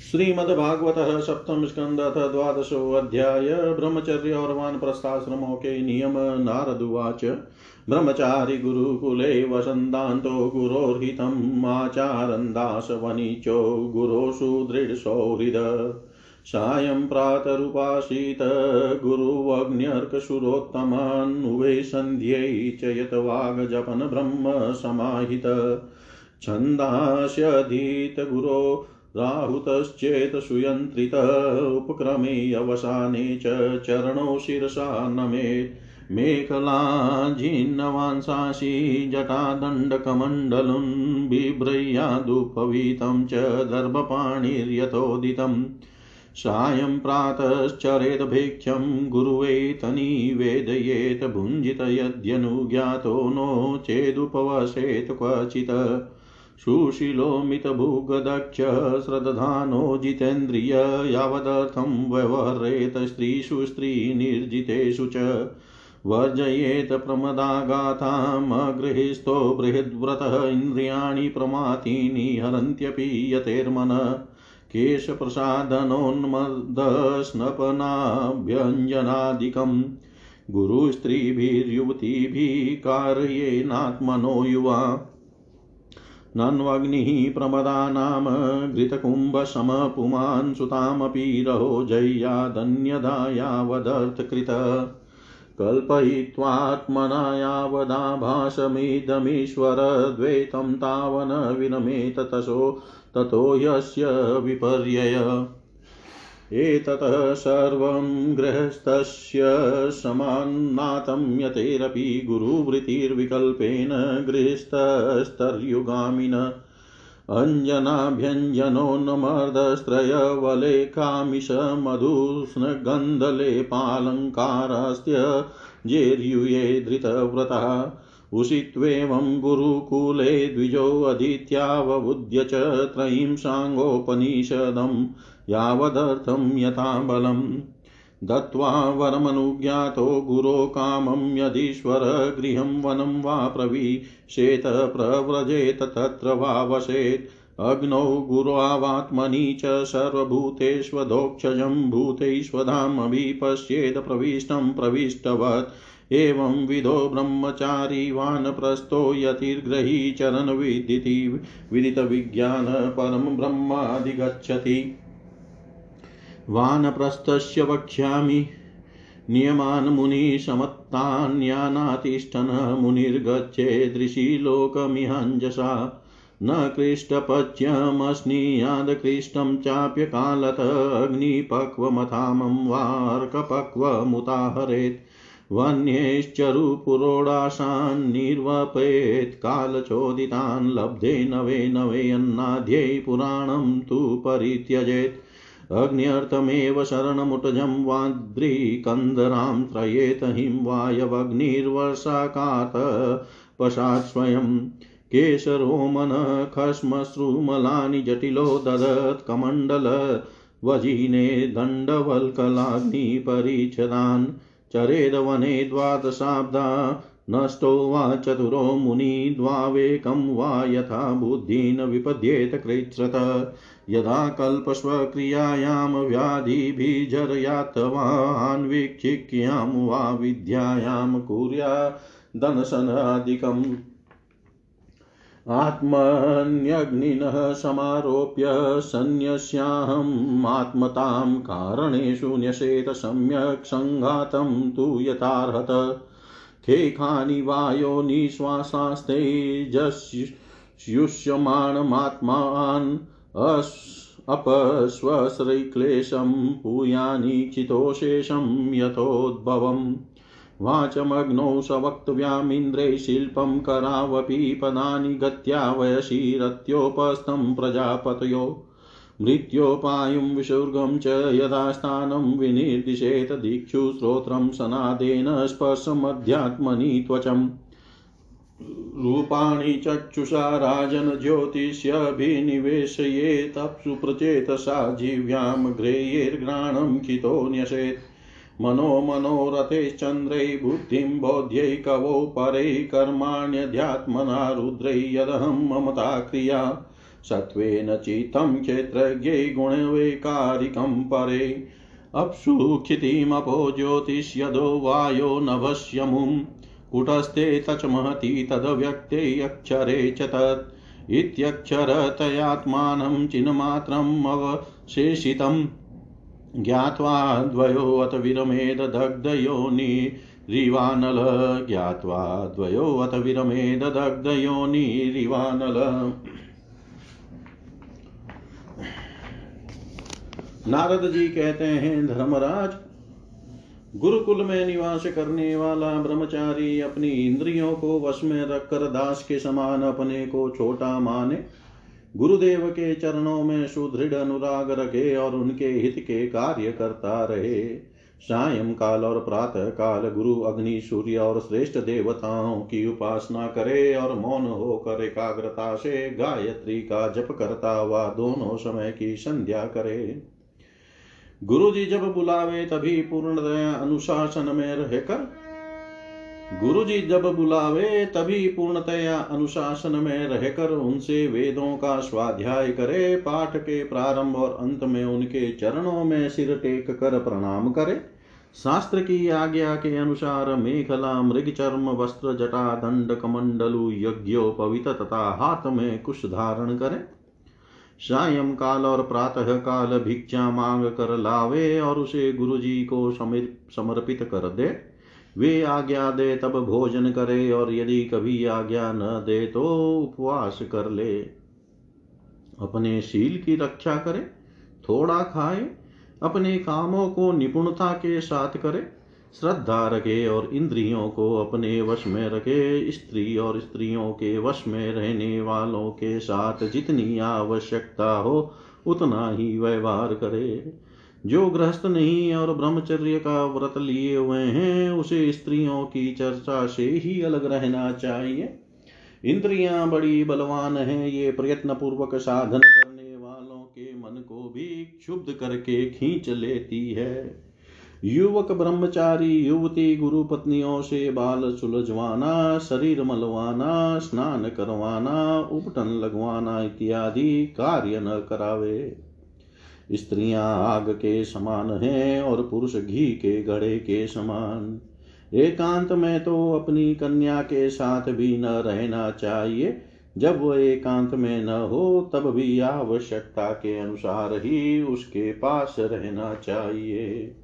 श्रीमद्भागवत सप्तम स्कंद द्वादशो अध्याय ब्रह्मचर्य और वान प्रस्थाश्रमों के नियम नारदुवाच ब्रह्मचारी गुरुकुले वसन्तान्तो गुरोर्हितम् आचारन्दासवनिचो गुरो सुदृढसौहृद सायं प्रातरुपासीत गुरुवग्न्यर्कसुरोत्तमान्नुवे सन्ध्यै च यत वाग्जपन ब्रह्म समाहित। छन्दास्यधीत गुरो राहुतश्चेत सुयन्त्रित उपक्रमे अवसाने च चरणौ शिरसा नमेत् मेखलाजिन्नवांसांसि जटादण्डकमण्डलुन् बिभ्रय्यादुपवीतं च दर्भपाणिर्यथोदितम् सायं प्रातश्चरेदभिख्यं गुरुवेतनिवेदयेत भुञ्जित यद्यनुज्ञातो नो चेदुपवसेत् क्वचित्। सुशीलोमितभुगदक्ष श्रदधानो जितेन्द्रिय यावदर्थं व्यवहरेत स्त्रीषु स्त्रीनिर्जितेषु च वर्जयेत प्रमदागाथामगृहीस्थो बृहद्व्रतः इन्द्रियाणि प्रमातीनि हरन्त्यपि यतेर्मन केशप्रसादनोन्मदस्नपनाभ्यञ्जनादिकम् गुरुस्त्रीभिर्युवतीभिः कारयेनात्मनो युवा नन्वग्निः प्रमदा नाम घृतकुम्भसमपुमान् सुतामपि रहो जय्यादन्यदा यावदर्थकृत कल्पयित्वात्मना यावदाभासमिदमीश्वरद्वैतं तावन विनमेत तशो ततो यस्य विपर्यय। एततः सर्वं गृहस्थस्य समान्नातं यतेरपि गुरुवृत्तिर्विकल्पेन गृहस्थस्तर्युगामिन। अञ्जनाभ्यञ्जनो न मर्दस्त्रयवलेखामिषमधुस्नगन्धलेपालङ्कारस्त्य जेर्युये धृतव्रतः। उषित्वेवं गुरुकुले द्विजोऽधीत्यावबुध्य च त्रयीं साङ्गोपनिषदम्। यावदर्थं यथा बलम्। दत्त्वा वरमनुज्ञातो गुरो कामं यदीश्वर गृहं वनं वा प्रविशेत प्रव्रजेत तत्र वा अग्नौ गुरोवात्मनि च सर्वभूतेष्वधोक्षजं भूतैष्वधामभिपश्येद प्रविष्टं प्रविष्टवत्। एवं विधो ब्रह्मचारी वानप्रस्थो यतिर्ग्रही चरणविदिति विदितविज्ञान परं ब्रह्माधिगच्छति वानप्रस्थस्य वक्ष्यामि। नियमान् मुनिसमत्तान्यानातिष्ठन् मुनिर्गच्छेदृशी लोकमिहञ्जसा। न कृष्टपच्यमस्नीयादकृष्टं चाप्यकालत अग्निपक्वमथामं वार्कपक्वमुदाहरेत् वन्यैश्चरुपुरोडाशान् निर्वपेत्। कालचोदितान् लब्धे नवे नवे अन्नाद्यै पुराणं तु परित्यजेत्। अग्न्यर्थमेव शरणमुटजं वाद्रिकन्दरां त्रयेत हिं वायवग्निर्वर्षाकात् पशात् स्वयं केशरोमनखश्मश्रुमलानि जटिलो ददत् कमण्डल वजिने दण्डवल्कलाग्निपरिच्छदान् चरेदवने द्वादशाब्दा नष्टो वा चतुरो मुनि द्वावेकं वा यथा बुद्धिन विपद्येत कृच्छ्रत यदा कल्पस्वक्रियायां व्याधिभिजरयात्वान्वीक्षिक्यां वा विद्यायां कुर्यादनशनादिकम् आत्मन्यग्निनः समारोप्य सन्न्यस्याहम् आत्मतां कारणेषु न्यसेत सम्यक् सङ्घातं तु यथार्हत। खेखानि वायो निश्वासास्तेजस्युष्यमाणमात्मान् अपस्वश्रैक्लेशं भूयानीक्षितोशेषं यथोद्भवम् वाचमग्नौ सवक्तव्यामिन्द्रे शिल्पं करावपि पदानि गत्या वयसि रत्योपस्थं प्रजापतयो। मृत्योपायुं विसर्गं च यदा विनिर्दिशेत दिक्षु श्रोत्रं सनादेन स्पर्शमध्यात्मनि त्वचम्। रूपाणि चक्षुषा राजन् ज्योतिष्यभिनिवेशयेतप्सु प्रचेतसा जीव्यां घ्रेयैर्घ्राणं खितो न्यसेत्। मनो मनोरथैश्चन्द्रै बुद्धिं बोध्यै कवौ परै कर्माण्यध्यात्मना रुद्रै यदहं ममता क्रिया। सत्त्वेन चित्तं क्षेत्रज्ञै गुणवैकारिकं परे। अप्सुखितिमपो ज्योतिष्यदो वायो नभस्यमुं कुटस्थे तच महति तदव्यक्ते अक्षरे च तत् इत्यक्षरतयात्मानं चिन्मात्रम् अवशेषितम् ज्ञात्वा द्वयोऽथ विरमेददग्धयोनिरिवानल ज्ञात्वा द्वयोऽथ विरमेददग्धयोनिरिवानल नारद जी कहते हैं, धर्मराज गुरुकुल में निवास करने वाला ब्रह्मचारी अपनी इंद्रियों को वश में रखकर दास के समान अपने को छोटा माने, गुरुदेव के चरणों में सुदृढ़ अनुराग रखे और उनके हित के कार्य करता रहे। सायं काल और प्रातः काल गुरु अग्नि, सूर्य और श्रेष्ठ देवताओं की उपासना करे और मौन होकर एकाग्रता से गायत्री का जप करता हुआ दोनों समय की संध्या करे। गुरु जी जब बुलावे तभी पूर्णतया अनुशासन में रहकर। गुरु जी जब बुलावे तभी पूर्णतया अनुशासन में रहकर उनसे वेदों का स्वाध्याय करे, पाठ के प्रारंभ और अंत में उनके चरणों में सिर टेक कर प्रणाम करे। शास्त्र की आज्ञा के अनुसार मेखला मृग चर्म वस्त्र जटा दंड कमंडलु यज्ञोपवित तथा हाथ में कुश धारण करे। सायं काल और प्रातः काल भिक्षा मांग कर लावे और उसे गुरु जी को समर्पित कर दे। वे आज्ञा दे, तब भोजन करे और यदि कभी आज्ञा न दे तो उपवास कर ले। अपने शील की रक्षा करे, थोड़ा खाए, अपने कामों को निपुणता के साथ करे श्रद्धा रखे और इंद्रियों को अपने वश में रखे। स्त्री और स्त्रियों के वश में रहने वालों के साथ जितनी आवश्यकता हो, उतना ही व्यवहार करे। जो गृहस्थ नहीं और ब्रह्मचर्य का व्रत लिए हुए हैं, उसे स्त्रियों की चर्चा से ही अलग रहना चाहिए। इंद्रियाँ बड़ी बलवान हैं, ये प्रयत्न पूर्वक साधन करने वालों के मन को भी क्षुब्ध करके खींच लेती है। युवक ब्रह्मचारी, युवती गुरु पत्नियों से बाल सुलझवाना शरीर मलवाना, स्नान करवाना, उपटन लगवाना इत्यादि कार्य न करावे। स्त्रियाँ आग के समान हैं और पुरुष घी के घड़े के समान। एकांत में तो अपनी कन्या के साथ भी न रहना चाहिए। जब वह एकांत में न हो, तब भी आवश्यकता के अनुसार ही उसके पास रहना चाहिए।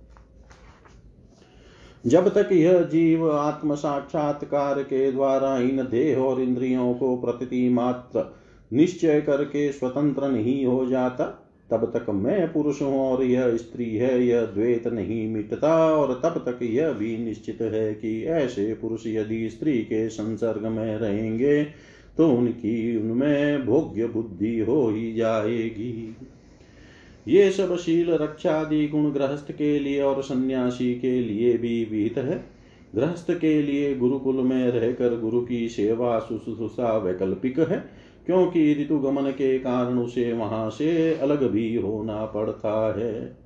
जब तक यह जीव आत्म साक्षात्कार के द्वारा इन देह और इंद्रियों को प्रति मात्र निश्चय करके स्वतंत्र नहीं हो जाता, तब तक मैं पुरुष हूँ और यह स्त्री है, यह द्वेत नहीं मिटता, और तब तक यह भी निश्चित है कि ऐसे पुरुष यदि स्त्री के संसर्ग में रहेंगे तो उनकी उनमें भोग्य बुद्धि हो ही जाएगी। ये सब शील रक्षादि गुण गृहस्थ के लिए और सन्यासी के लिए भी विहित है। गृहस्थ के लिए गुरुकुल में रहकर गुरु की सेवा शुश्रूषा वैकल्पिक है, क्योंकि ऋतुगमन के कारण उसे वहाँ से अलग भी होना पड़ता है।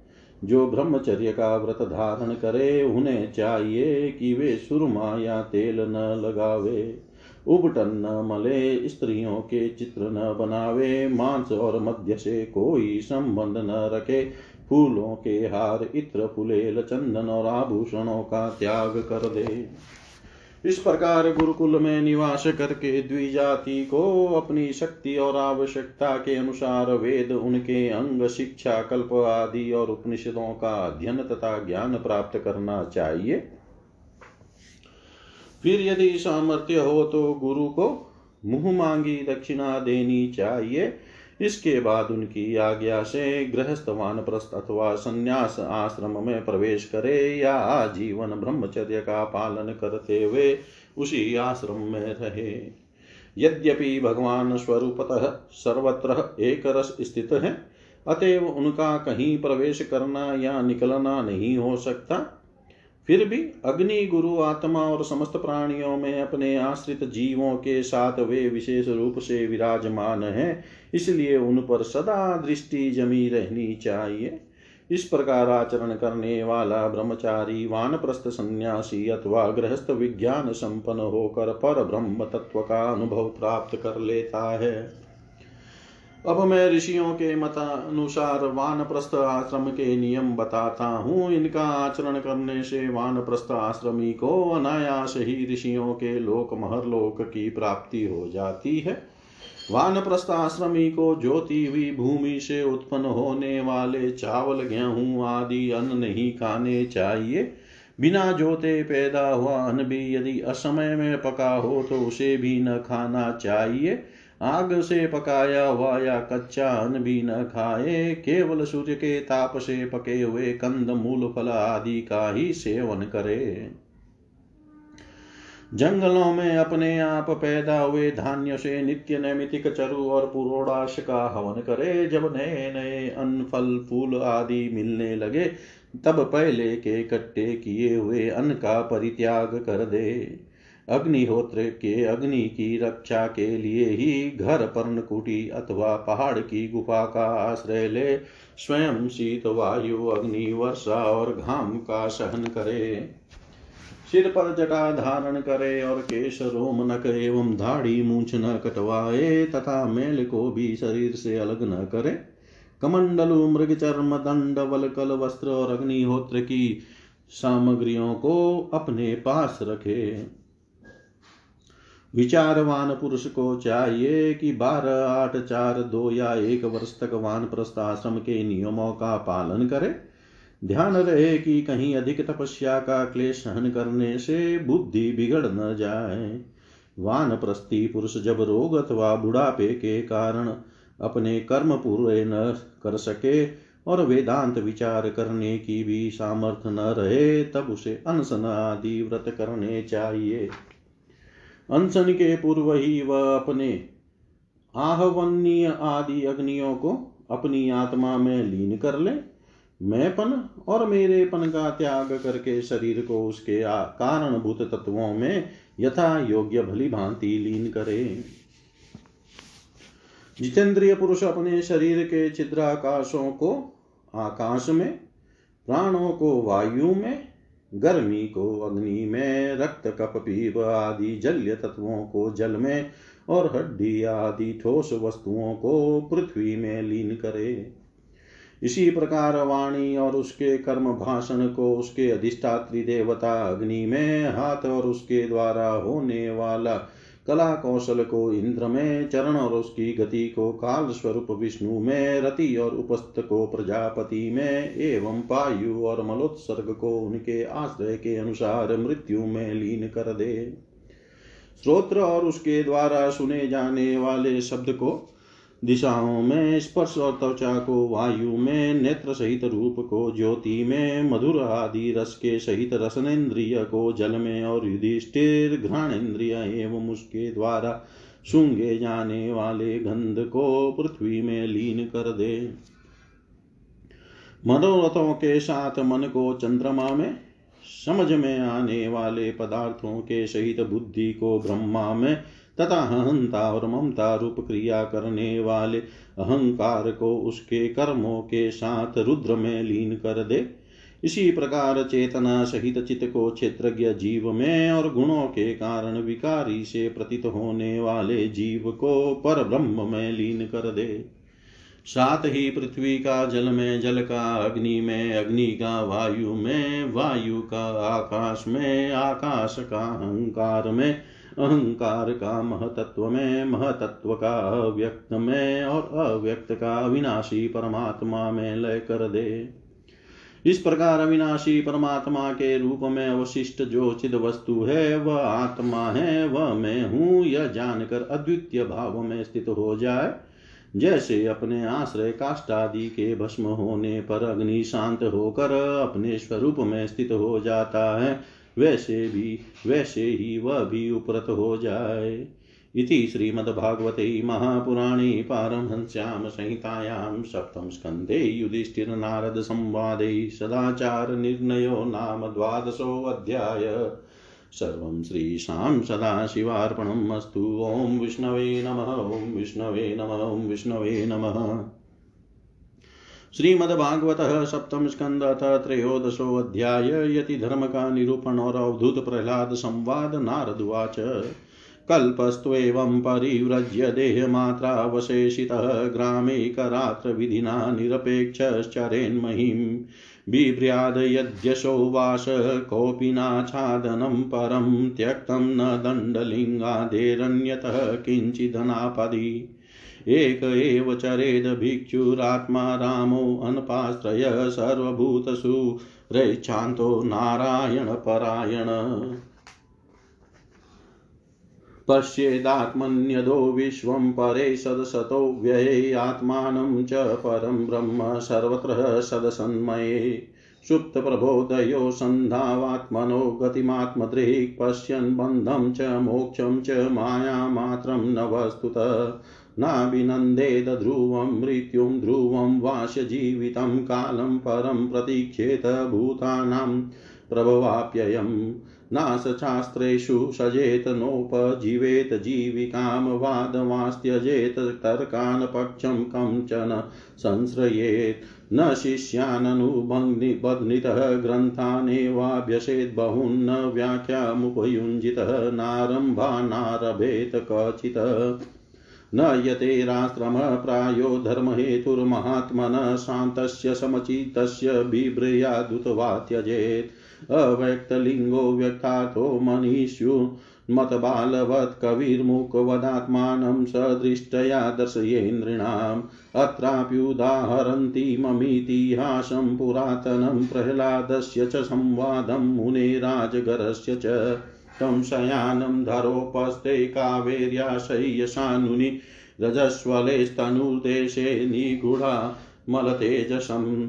जो ब्रह्मचर्य का व्रत धारण करे, उन्हें चाहिए कि वे सुरमा या तेल न लगावे। उबटन न मले स्त्रियों के चित्र न बनावे, मांस और मध्य से कोई संबंध न रखे। फूलों के हार, इत्र फुलेल चंदन और आभूषणों का त्याग कर दे। इस प्रकार गुरुकुल में निवास करके द्विजाति को अपनी शक्ति और आवश्यकता के अनुसार वेद, उनके अंग, शिक्षा, कल्प आदि और उपनिषदों का अध्ययन तथा ज्ञान प्राप्त करना चाहिए। फिर यदि सामर्थ्य हो तो गुरु को मुँह मांगी दक्षिणा देनी चाहिए। इसके बाद उनकी आज्ञा से गृहस्थ वानप्रस्थ अथवा संन्यास आश्रम में प्रवेश करे या आजीवन ब्रह्मचर्य का पालन करते हुए उसी आश्रम में रहे। यद्यपि भगवान स्वरूपतः सर्वत्र एक रस स्थित है, अतएव उनका कहीं प्रवेश करना या निकलना नहीं हो सकता। फिर भी अग्नि गुरु आत्मा और समस्त प्राणियों में अपने आश्रित जीवों के साथ वे विशेष रूप से विराजमान हैं, इसलिए उन पर सदा दृष्टि जमी रहनी चाहिए। इस प्रकार आचरण करने वाला ब्रह्मचारी, वानप्रस्थ संन्यासी अथवा गृहस्थ विज्ञान संपन्न होकर पर ब्रह्म तत्व का अनुभव प्राप्त कर लेता है। अब मैं ऋषियों के मतानुसार वानप्रस्थ आश्रम के नियम बताता हूँ। इनका आचरण करने से वानप्रस्थ आश्रमी को अनायास ही ऋषियों के लोक महरलोक की प्राप्ति हो जाती है। वानप्रस्थ आश्रमी को ज्योति हुई भूमि से उत्पन्न होने वाले चावल, गेहूँ आदि अन्न नहीं खाने चाहिए। बिना जोते पैदा हुआ अन्न भी यदि असमय में पका हो तो उसे भी न खाना चाहिए। आग से पकाया हुआ या कच्चा अन्न भी न खाए, केवल सूर्य के ताप से पके हुए कंद, मूल फल आदि का ही सेवन करे। जंगलों में अपने आप पैदा हुए धान्य से नित्य नैमितिक चरु और पुरोडाश का हवन करे। जब नए नए अन्न, फल, फूल आदि मिलने लगे, तब पहले के इकट्ठे किए हुए अन्न का परित्याग कर दे। अग्निहोत्र के अग्नि की रक्षा के लिए ही घर पर्णकुटी अथवा पहाड़ की गुफा का आश्रय ले, स्वयं शीत वायु, अग्नि, वर्षा और घाम का सहन करे। सिर पर जटा धारण करे और केश रोम नक एवं धाड़ी मूछ न कटवाए तथा मेल को भी शरीर से अलग न करे। कमंडलु मृग चर्म दंड, वलकल, वस्त्र और अग्निहोत्र की सामग्रियों को अपने पास रखे। विचारवान पुरुष को चाहिए कि बारह, आठ, चार, दो या एक वर्ष तक वान प्रस्थाश्रम के नियमों का पालन करे। ध्यान रहे कि कहीं अधिक तपस्या का क्लेश सहन करने से बुद्धि बिगड़ न जाए। वान प्रस्थी पुरुष जब रोग अथवा बुढ़ापे के कारण अपने कर्म पूरे न कर सके और वेदांत विचार करने की भी सामर्थ्य न रहे, तब उसे अनशन आदि व्रत करने चाहिए। अनशन के पूर्व ही वह अपने आहवनीय आदि अग्नियों को अपनी आत्मा में लीन कर ले। मैंपन और मेरेपन का त्याग करके शरीर को उसके कारणभूत तत्वों में यथा योग्य भली भांति लीन करे। जितेंद्रिय पुरुष अपने शरीर के छिद्राकाशों को आकाश में, प्राणों को वायु में गर्मी को अग्नि में, रक्त कप पीप आदि जल्य तत्वों को जल में और हड्डी आदि ठोस वस्तुओं को पृथ्वी में लीन करे। इसी प्रकार वाणी और उसके कर्म भाषण को उसके अधिष्ठात्री देवता अग्नि में, हाथ और उसके द्वारा होने वाला कला कौशल को इंद्र में चरण और उसकी गति को काल स्वरूप विष्णु में, रति और उपस्थ को प्रजापति में, एवं पायु और मलोत्सर्ग को उनके आश्रय के अनुसार मृत्यु में लीन कर दे। श्रोत्र और उसके द्वारा सुने जाने वाले शब्द को दिशाओं में स्पर्श और त्वचा को, वायु में नेत्र सहित रूप को, ज्योति में मधुर आदि रस के सहित रसनेन्द्रिय को, जल में और युधिष्ठिर घ्राणेन्द्रिय एवं उसके द्वारा सूँगे जाने वाले गंध को पृथ्वी में लीन कर दे। मनोरथों के साथ मन को चंद्रमा में, समझ में आने वाले पदार्थों के सहित बुद्धि को ब्रह्मा में तथा अहंता और ममता रूप क्रिया करने वाले। अहंकार को उसके कर्मों के साथ रुद्र में लीन कर दे। इसी प्रकार चेतना सहित चित्त को क्षेत्रज्ञ जीव में और गुणों के कारण विकारी से प्रतीत होने वाले जीव को पर ब्रह्म में लीन कर दे। साथ ही पृथ्वी का जल में, जल का अग्नि में, अग्नि का वायु में, वायु का आकाश में, आकाश का अहंकार में अहंकार का महतत्व में, महतत्व का अव्यक्त में और अव्यक्त का अविनाशी परमात्मा में लय कर दे। इस प्रकार अविनाशी परमात्मा के रूप में अवशिष्ट जो चिद वस्तु है, वह आत्मा है, वह मैं हूँ। यह जानकर अद्वितीय भाव में स्थित हो जाए। जैसे अपने आश्रय काष्टादि के भस्म होने पर अग्नि शांत होकर अपने स्वरूप में स्थित हो जाता है वैसे भी, वैसे ही वह भी उपरत हो जाए। इति श्रीमद्भागवते महापुराणे पारमहंस्यां संहितायां सप्तम स्कन्धे युधिष्ठिरनारदसंवादे सदाचारनिर्णयो नाम द्वादशोऽध्याय सर्वं श्रीशां सदाशिवार्पणम् अस्तु। ॐ विष्णवे नमः, ॐ विष्णवे नमः, ॐ विष्णवे नमः। श्रीमद्भागवत सप्तम स्कंद अथ त्रयोदशो अध्याय यति धर्म का निरूपण और अवधूत प्रहलाद संवाद नारदुवाच कल्पस्त्वेवं परिव्रज्य देहमात्रावशेषितः ग्रामे करात्रविधिना निरपेक्षश्चरेन्महीं बिभ्र्याद यद्यशो वास कोऽपि नाच्छादनं परं त्यक्तं न दण्डलिङ्गादेरन्यतः किञ्चिदनापदि। एक एव चरेद भिक्षुरात्मा रामो अनपाश्रय सर्वभूतसु। रैच्छान्तो नारायणपरायण पश्येदात्मन्यदो विश्वं परे सदसतो व्यये आत्मानं च परं ब्रह्म सर्वत्र सदसन्मये। सुप्तप्रबोधयो सन्धावात्मनो गतिमात्मदृक् पश्यन् बन्धं च मोक्षं च मायामात्रं न वस्तुतः नाभिनन्देत ध्रुवं मृत्युं ध्रुवं वास्य जीवितं कालं परं प्रतीक्षेत भूतानां प्रभवाप्ययम् नाशशास्त्रेषु सजेत नोपजीवेत जीविकां वादमास्त्यजेत तर्कान् पक्षं कञ्चन संश्रयेत्। न शिष्याननुबध्नितः ग्रन्थानेवाभ्यसेत् बहून्न व्याख्यामुपयुञ्जितः नारम्भा नारभेत कचित् न यतेराश्रमः प्रायो धर्महेतुर्महात्मनः शान्तस्य समचितस्य बिभ्रयादुतवा त्यजेत् अव्यक्तलिङ्गो व्यक्तार्थो मनीष्यु मतबालवत् कविर्मुखवदात्मानं सदृष्टया दर्शयेन्द्रिणाम्। अत्राप्युदाहरन्ति ममीतिहासं पुरातनं प्रह्लादस्य च संवादं मुनेराजगरस्य च। तं शयानं धरोपस्थे कावेर्याशय्यशानुनि रजस्वलेस्तनुर्देशे निगूढा मलतेजसम्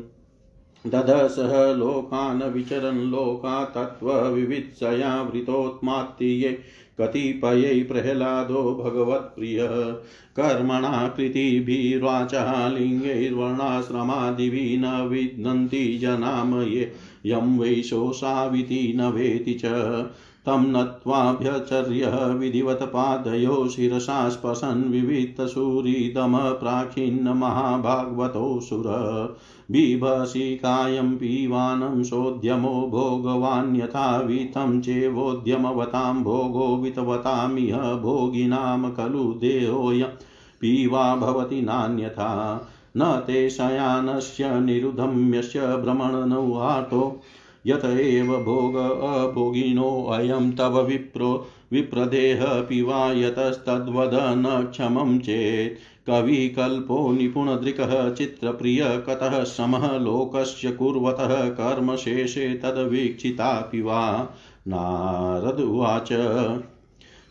दधसः लोकान् विचरन् लोका तत्त्वविवित्सया वृतोत्मात्तीये कतिपयै प्रह्लादो भगवत्प्रियः। कर्मणा कृतिभिर्वाचः लिङ्गैर्वर्णाश्रमादिभिः न विद्नन्ति जनामये। यं वैशोषाविति न वेति च। तं नत्वाभ्यचर्यः विधिवत पादयो शिरसा स्पशन् विवित्तसूरिदमः प्राखिन्नमहाभागवतोऽसुर बिभसि कायं पीवानं सोद्यमो भोगवान्यथा वितं चेवोद्यमवतां भोगो वितवतामिह भोगिनां खलु देहोऽयं पीवा भवति नान्यथा। न ते शयानस्य निरुधम्यस्य भ्रमणनौहातो यत एव भोग अभोगिनोऽयं तव विप्रो विप्रदेह पिवा यतस्तद्वद न क्षमं चेत्। कविकल्पो निपुणदृकः चित्रप्रिय कतः समः लोकस्य कुर्वतः कर्मशेषे तद्वीक्षितापि वा। नारदुवाच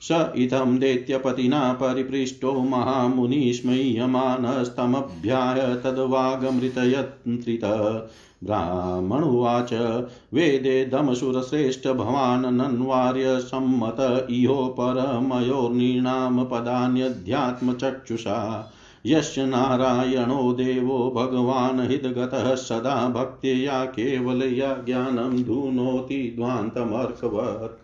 स इत्थं दैत्यपतिना परिपृष्टो महामुनिस्मय्यमानस्तमभ्याय तद्वागमृतयन्त्रित ब्राह्मणुवाच वेदे दमसुरश्रेष्ठ भवानन्वार्य सम्मत इहो परमयोर्नीणां पदान्यध्यात्मचक्षुषा। यस्य नारायणो देवो भगवान् हृद्गतः सदा भक्त्या केवलया ज्ञानं धुनोति ध्वान्तमर्कवत्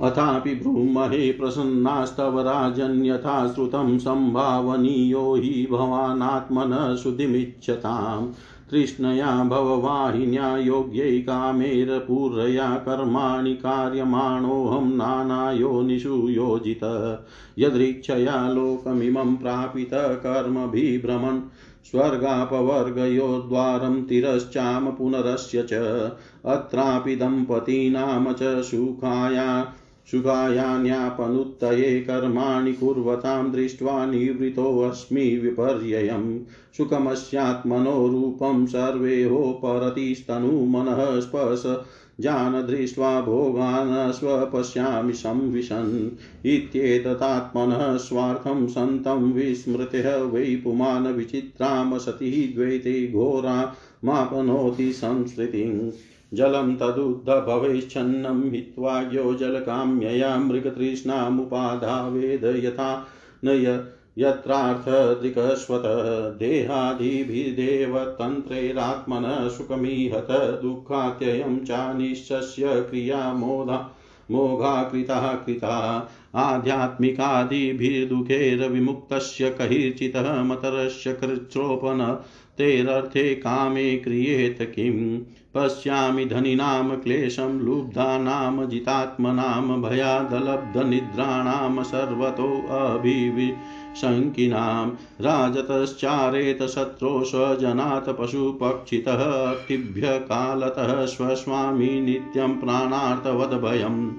अथापि ब्रूमहे प्रसन्नास्तव राजन्यथा श्रुतं सम्भावनीयो हि भवानात्मनः श्रुतिमिच्छताम् तृष्णया भववाहिन्या योग्यै कामेरपूर्या कर्माणि कार्यमाणोऽहं नानायोनिषु योजित। यदृच्छया लोकमिमं प्रापितः कर्मभिभ्रमन्। स्वर्गापवर्गयोद्वारं तिरश्चाम पुनरस्य च। अत्रापि दम्पतीनां च सुखाया सुखायान्यापनुत्तये कर्माणि कुर्वतां दृष्ट्वा निवृतोऽस्मि विपर्ययम्। सुखमस्यात्मनो रूपं सर्वेहोपरतिस्तनु मनः स्पश जान दृष्ट्वा भोगान् स्वपश्यामि संविशन्। इत्येततात्मनः स्वार्थं सन्तं विस्मृत्य वै पुमान् विचित्रां सती द्वैते घोरामापनोति संस्कृतिम्। जलं तदुद्धभवेच्छन्नं हित्वाज्ञो जलकाम्यया मृगतृष्णामुपाधावेद यथा न यत्रार्थदृक्स्वतः देहादिभिदेव तन्त्रैरात्मनः सुखमीहत दुःखात्ययं क्रिया क्रियामोधा मोघा कृता कृता आध्यात्मिकादिभिर्दुःखैर्विमुक्तस्य कैर्चितः मतरस्य कृच्छ्रोपन तेरर्थे कामे क्रियेत किम् पश्यामि धनिनां क्लेशं लुब्धानां जितात्मनां भयादलब्धनिद्राणां सर्वतोऽभिविशङ्किनां राजतश्चारेत शत्रो स्वजनात् पशुपक्षितः किभ्यकालतः स्वस्वामी नित्यं प्राणार्थवद्भयम्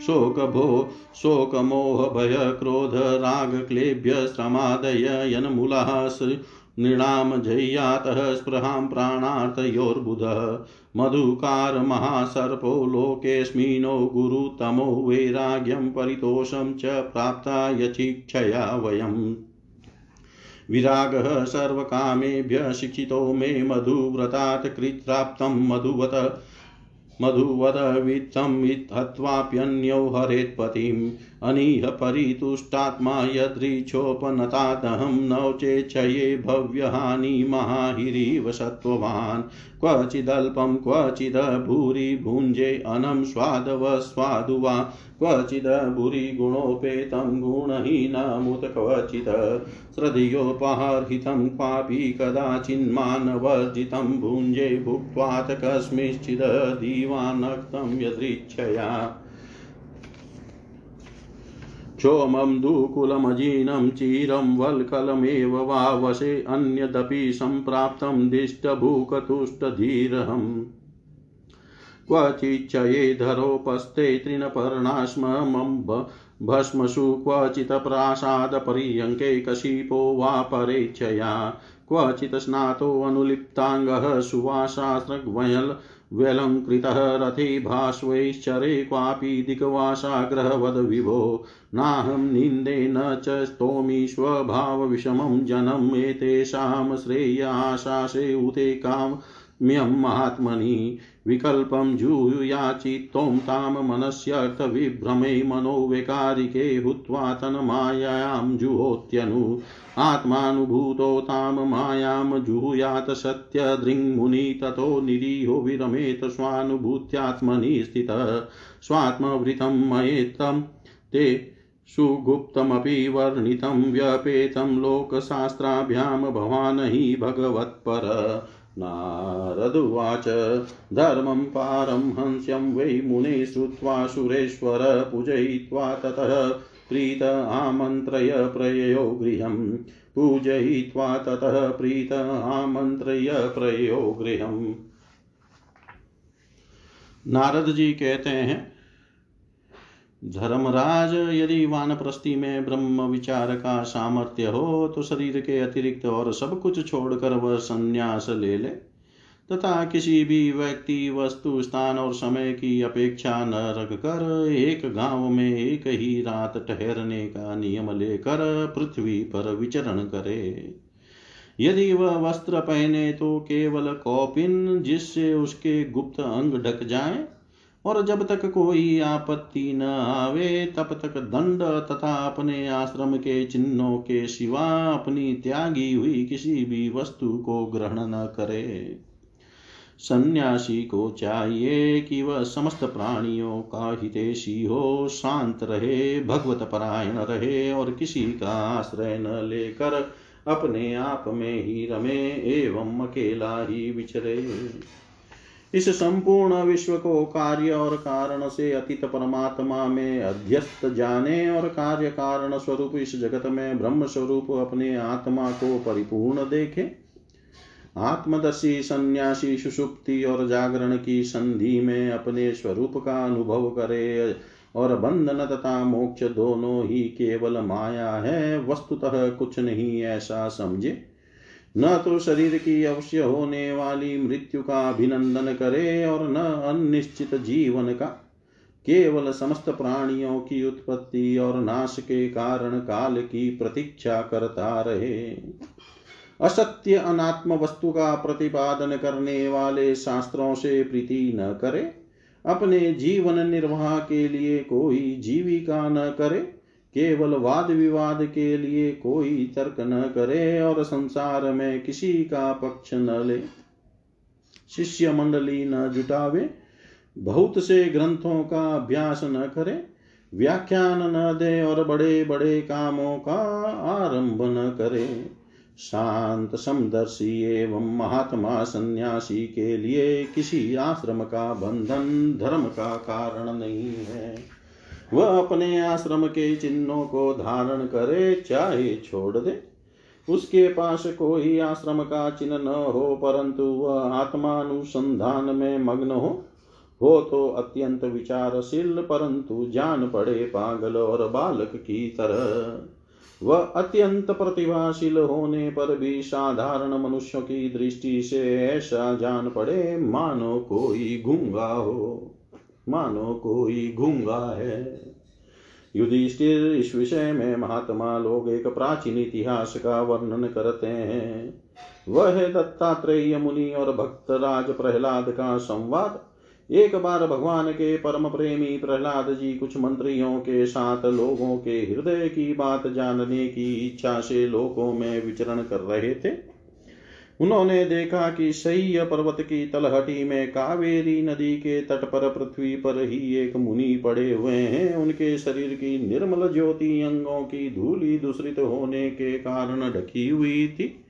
शोकभो शोकमोहभयक्रोधरागक्लेभ्यश्रमादय यन्मूलाः नृणां जय्यातः स्पृहां प्राणार्थयोर्बुधः। मधुकारमहासर्पो लोकेऽस्मिनो गुरुतमो वैराग्यं परितोषं च प्राप्ता यचिक्षया वयम्। विरागः सर्वकामेभ्यः शिक्षितो मे मधुव्रतात् कृत्राप्तं मधुवत मधुवदवित्तं हत्वाप्यन्यो हरेत्पतिम्। अनीह परितुष्टात्मा यदृच्छोपनतादहं नौचेच्छये भव्यहानि महाहिरीव सत्त्ववान्। क्वचिदल्पं क्वचिद् भूरि भुञ्जे अनं स्वादवस्वादु वा क्वचिद् भूरि गुणोपेतं गुणहीनमुत क्वचित् श्रद्धयोपहर्हितं क्वापि कदाचिन्मानवर्जितं भुञ्जे भुक्त्वात् कस्मिंश्चिद् दीवानक्तं यदृच्छया। क्षोमं दुकुलमजीनं चिरं वल्कलमेव वा वशे अन्यदपि सम्प्राप्तं दिष्टभूकतुष्टधीरहम्। क्वचिच्चये धरोपस्थे तृणपर्णाश्ममं भस्मसु क्वचित् प्रासादपर्यङ्के कशिपो वा परेच्छया। क्वचित् स्नातोऽनुलिप्ताङ्गः सुवासास्रग्वयल व्यलङ्कृतः रथी भास्वैश्चरे क्वापि दिग्वासाग्रहवद विभो। नाहं निन्दे न च स्तोमि स्वभावविषमं जनम् एतेषां श्रेयाशासे उते काम्यं महात्मनि विकल्पं जूयाचित्तों तां मनस्यर्थविभ्रमे मनोवैकारिके हुत्वा तन्मायां जुहोत्यनु। आत्मानुभूतो तां मायां जुहुयात् सत्यदृङ्मुनि ततो निरीहो विरमेत स्वानुभूत्यात्मनि स्थितः। स्वात्मवृतं मयेतं ते सुगुप्तमपि वर्णितं व्यपेतं लोकशास्त्राभ्यां भवान् हि भगवत्पर। नारदुवाच धर्मं पारमहंस्यं वै मुने श्रुत्वा सुरेश्वर पूजयित्वा ततः प्रीत आमन्त्रय प्रययो गृहं। पूजयित्वा ततः प्रीत आमन्त्रय प्रयो गृहम् नारद जी कहते हैं धर्मराज, यदि वानप्रस्थि में ब्रह्म विचार का सामर्थ्य हो तो शरीर के अतिरिक्त और सब कुछ छोड़कर वह संन्यास ले ले। तथा किसी भी व्यक्ति, वस्तु, स्थान और समय की अपेक्षा न रख कर एक गाँव में एक ही रात ठहरने का नियम लेकर पृथ्वी पर विचरण करे। यदि वह वस्त्र पहने तो केवल कौपिन, जिससे उसके गुप्त अंग ढक जाए और जब तक कोई आपत्ति न आवे, तब तक दंड तथा अपने आश्रम के चिन्हों के सिवा अपनी त्यागी हुई किसी भी वस्तु को ग्रहण न करे। सन्यासी को चाहिए कि वह समस्त प्राणियों का हितेशी हो, शांत रहे, भगवत परायण रहे और किसी का आश्रय न लेकर अपने आप में ही रमे एवं अकेला ही विचरे इस संपूर्ण विश्व को कार्य और कारण से अतीत परमात्मा में अध्यस्त जाने और कार्य कारण स्वरूप इस जगत में ब्रह्म स्वरूप अपने आत्मा को परिपूर्ण देखे। आत्मदर्शी सन्यासी सुषुप्ति और जागरण की संधि में अपने स्वरूप का अनुभव करे और बंधन तथा मोक्ष दोनों ही केवल माया है, वस्तुतः कुछ नहीं ऐसा समझे। न तो शरीर की अवश्य होने वाली मृत्यु का अभिनंदन करे और न अनिश्चित जीवन का। केवल समस्त प्राणियों की उत्पत्ति और नाश के कारण काल की प्रतीक्षा करता रहे। असत्य अनात्म वस्तु का प्रतिपादन करने वाले शास्त्रों से प्रीति न करे। अपने जीवन निर्वाह के लिए कोई जीविका न करे। केवल वाद विवाद के लिए कोई तर्क न करे और संसार में किसी का पक्ष न ले। शिष्य मंडली न जुटावे, बहुत से ग्रंथों का अभ्यास न करे, व्याख्यान न दे और बड़े बड़े कामों का आरंभ न करे। शांत समदर्शी एवं महात्मा सन्यासी के लिए किसी आश्रम का बंधन धर्म का कारण नहीं है। वह अपने आश्रम के चिन्हों को धारण करे, चाहे छोड़ दे। उसके पास कोई आश्रम का चिन्ह न हो, परंतु वह आत्मानुसंधान में मग्न हो। हो तो अत्यंत विचारशील, परंतु जान पड़े पागल और बालक की तरह। वह अत्यंत प्रतिभाशील होने पर भी साधारण मनुष्यों की दृष्टि से ऐसा जान पड़े, मानो कोई गूँगा हो। मानो कोई गूँगा है। युधिष्ठिर इस विषय में महात्मा लोग एक प्राचीन इतिहास का वर्णन करते हैं। वह दत्तात्रेय मुनि और भक्त राज प्रहलाद का संवाद। एक बार भगवान के परम प्रेमी प्रहलाद जी कुछ मंत्रियों के साथ लोगों के हृदय की बात जानने की इच्छा से लोगों में विचरण कर रहे थे। उन्होंने देखा कि सही पर्वत की तलहटी में कावेरी नदी के तट पर पृथ्वी पर ही एक मुनि पड़े हुए हैं। उनके शरीर की निर्मल ज्योति अंगों की धूली दूषित होने के कारण ढकी हुई थी।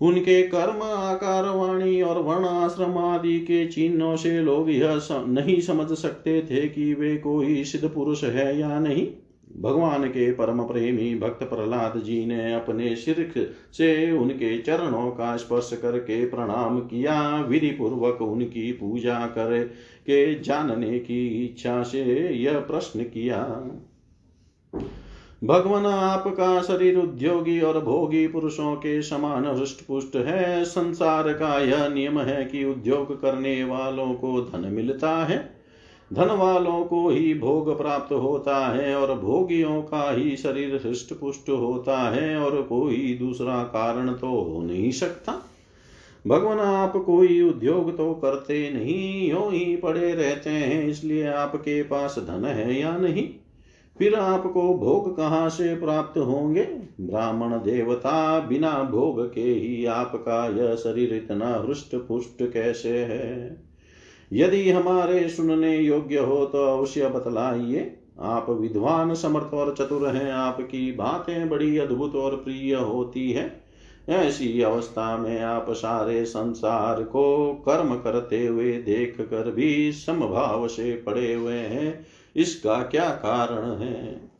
उनके कर्म, आकार, वाणी और वर्ण आश्रम आदि के चिन्हों से लोग यह नहीं समझ सकते थे कि वे कोई सिद्ध पुरुष है या नहीं। भगवान के परम प्रेमी भक्त प्रहलाद जी ने अपने सिर से उनके चरणों का स्पर्श करके प्रणाम किया। विधि पूर्वक उनकी पूजा कर के जानने की इच्छा से यह प्रश्न किया। भगवान, आपका शरीर उद्योगी और भोगी पुरुषों के समान हृष्ट पुष्ट है। संसार का यह नियम है कि उद्योग करने वालों को धन मिलता है। धन वालों को ही भोग प्राप्त होता है और भोगियों का ही शरीर हृष्ट पुष्ट होता है और कोई दूसरा कारण तो हो नहीं सकता। भगवान, आप कोई उद्योग तो करते नहीं, यो ही पड़े रहते हैं, इसलिए आपके पास धन है या नहीं? फिर आपको भोग कहाँ से प्राप्त होंगे? ब्राह्मण देवता बिना भोग के ही आपका यह शरीर इतना हृष्ट पुष्ट कैसे है? यदि हमारे सुनने योग्य हो तो अवश्य बतलाइए। आप विद्वान, समर्थ और चतुर हैं। आपकी बातें बड़ी अद्भुत और प्रिय होती है। ऐसी अवस्था में आप सारे संसार को कर्म करते हुए देख कर भी समभाव से पड़े हुए हैं। इसका क्या कारण है?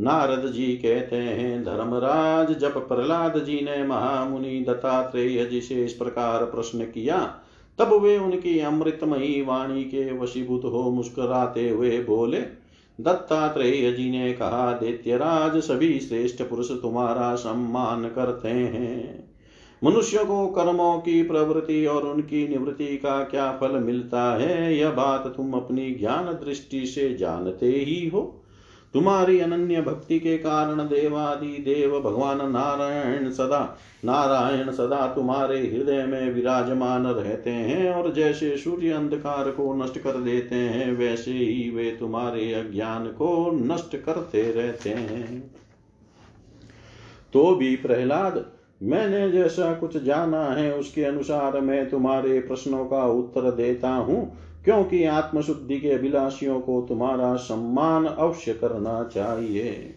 नारद जी कहते हैं, धर्मराज, जब प्रहलाद जी ने महामुनि दत्तात्रेय जी से इस प्रकार प्रश्न किया तब वे उनकी अमृतमयी वाणी के वशीभूत हो मुस्कुराते हुए बोले, दत्तात्रेय जी ने कहा, दैत्यराज, सभी श्रेष्ठ पुरुष तुम्हारा सम्मान करते हैं। मनुष्य को कर्मों की प्रवृत्ति और उनकी निवृत्ति का क्या फल मिलता है, यह बात तुम अपनी ज्ञान दृष्टि से जानते ही हो। तुम्हारी अनन्य भक्ति के कारण देवादि देव भगवान नारायण सदा नारायण सदा तुम्हारे हृदय में विराजमान रहते हैं और जैसे सूर्य अंधकार को नष्ट कर देते हैं, वैसे ही वे तुम्हारे अज्ञान को नष्ट करते रहते हैं। तो भी प्रहलाद, मैंने जैसा कुछ जाना है उसके अनुसार मैं तुम्हारे प्रश्नों का उत्तर देता हूँ। क्योंकि आत्मशुद्धि के अभिलाषियों को तुम्हारा सम्मान अवश्य करना चाहिए।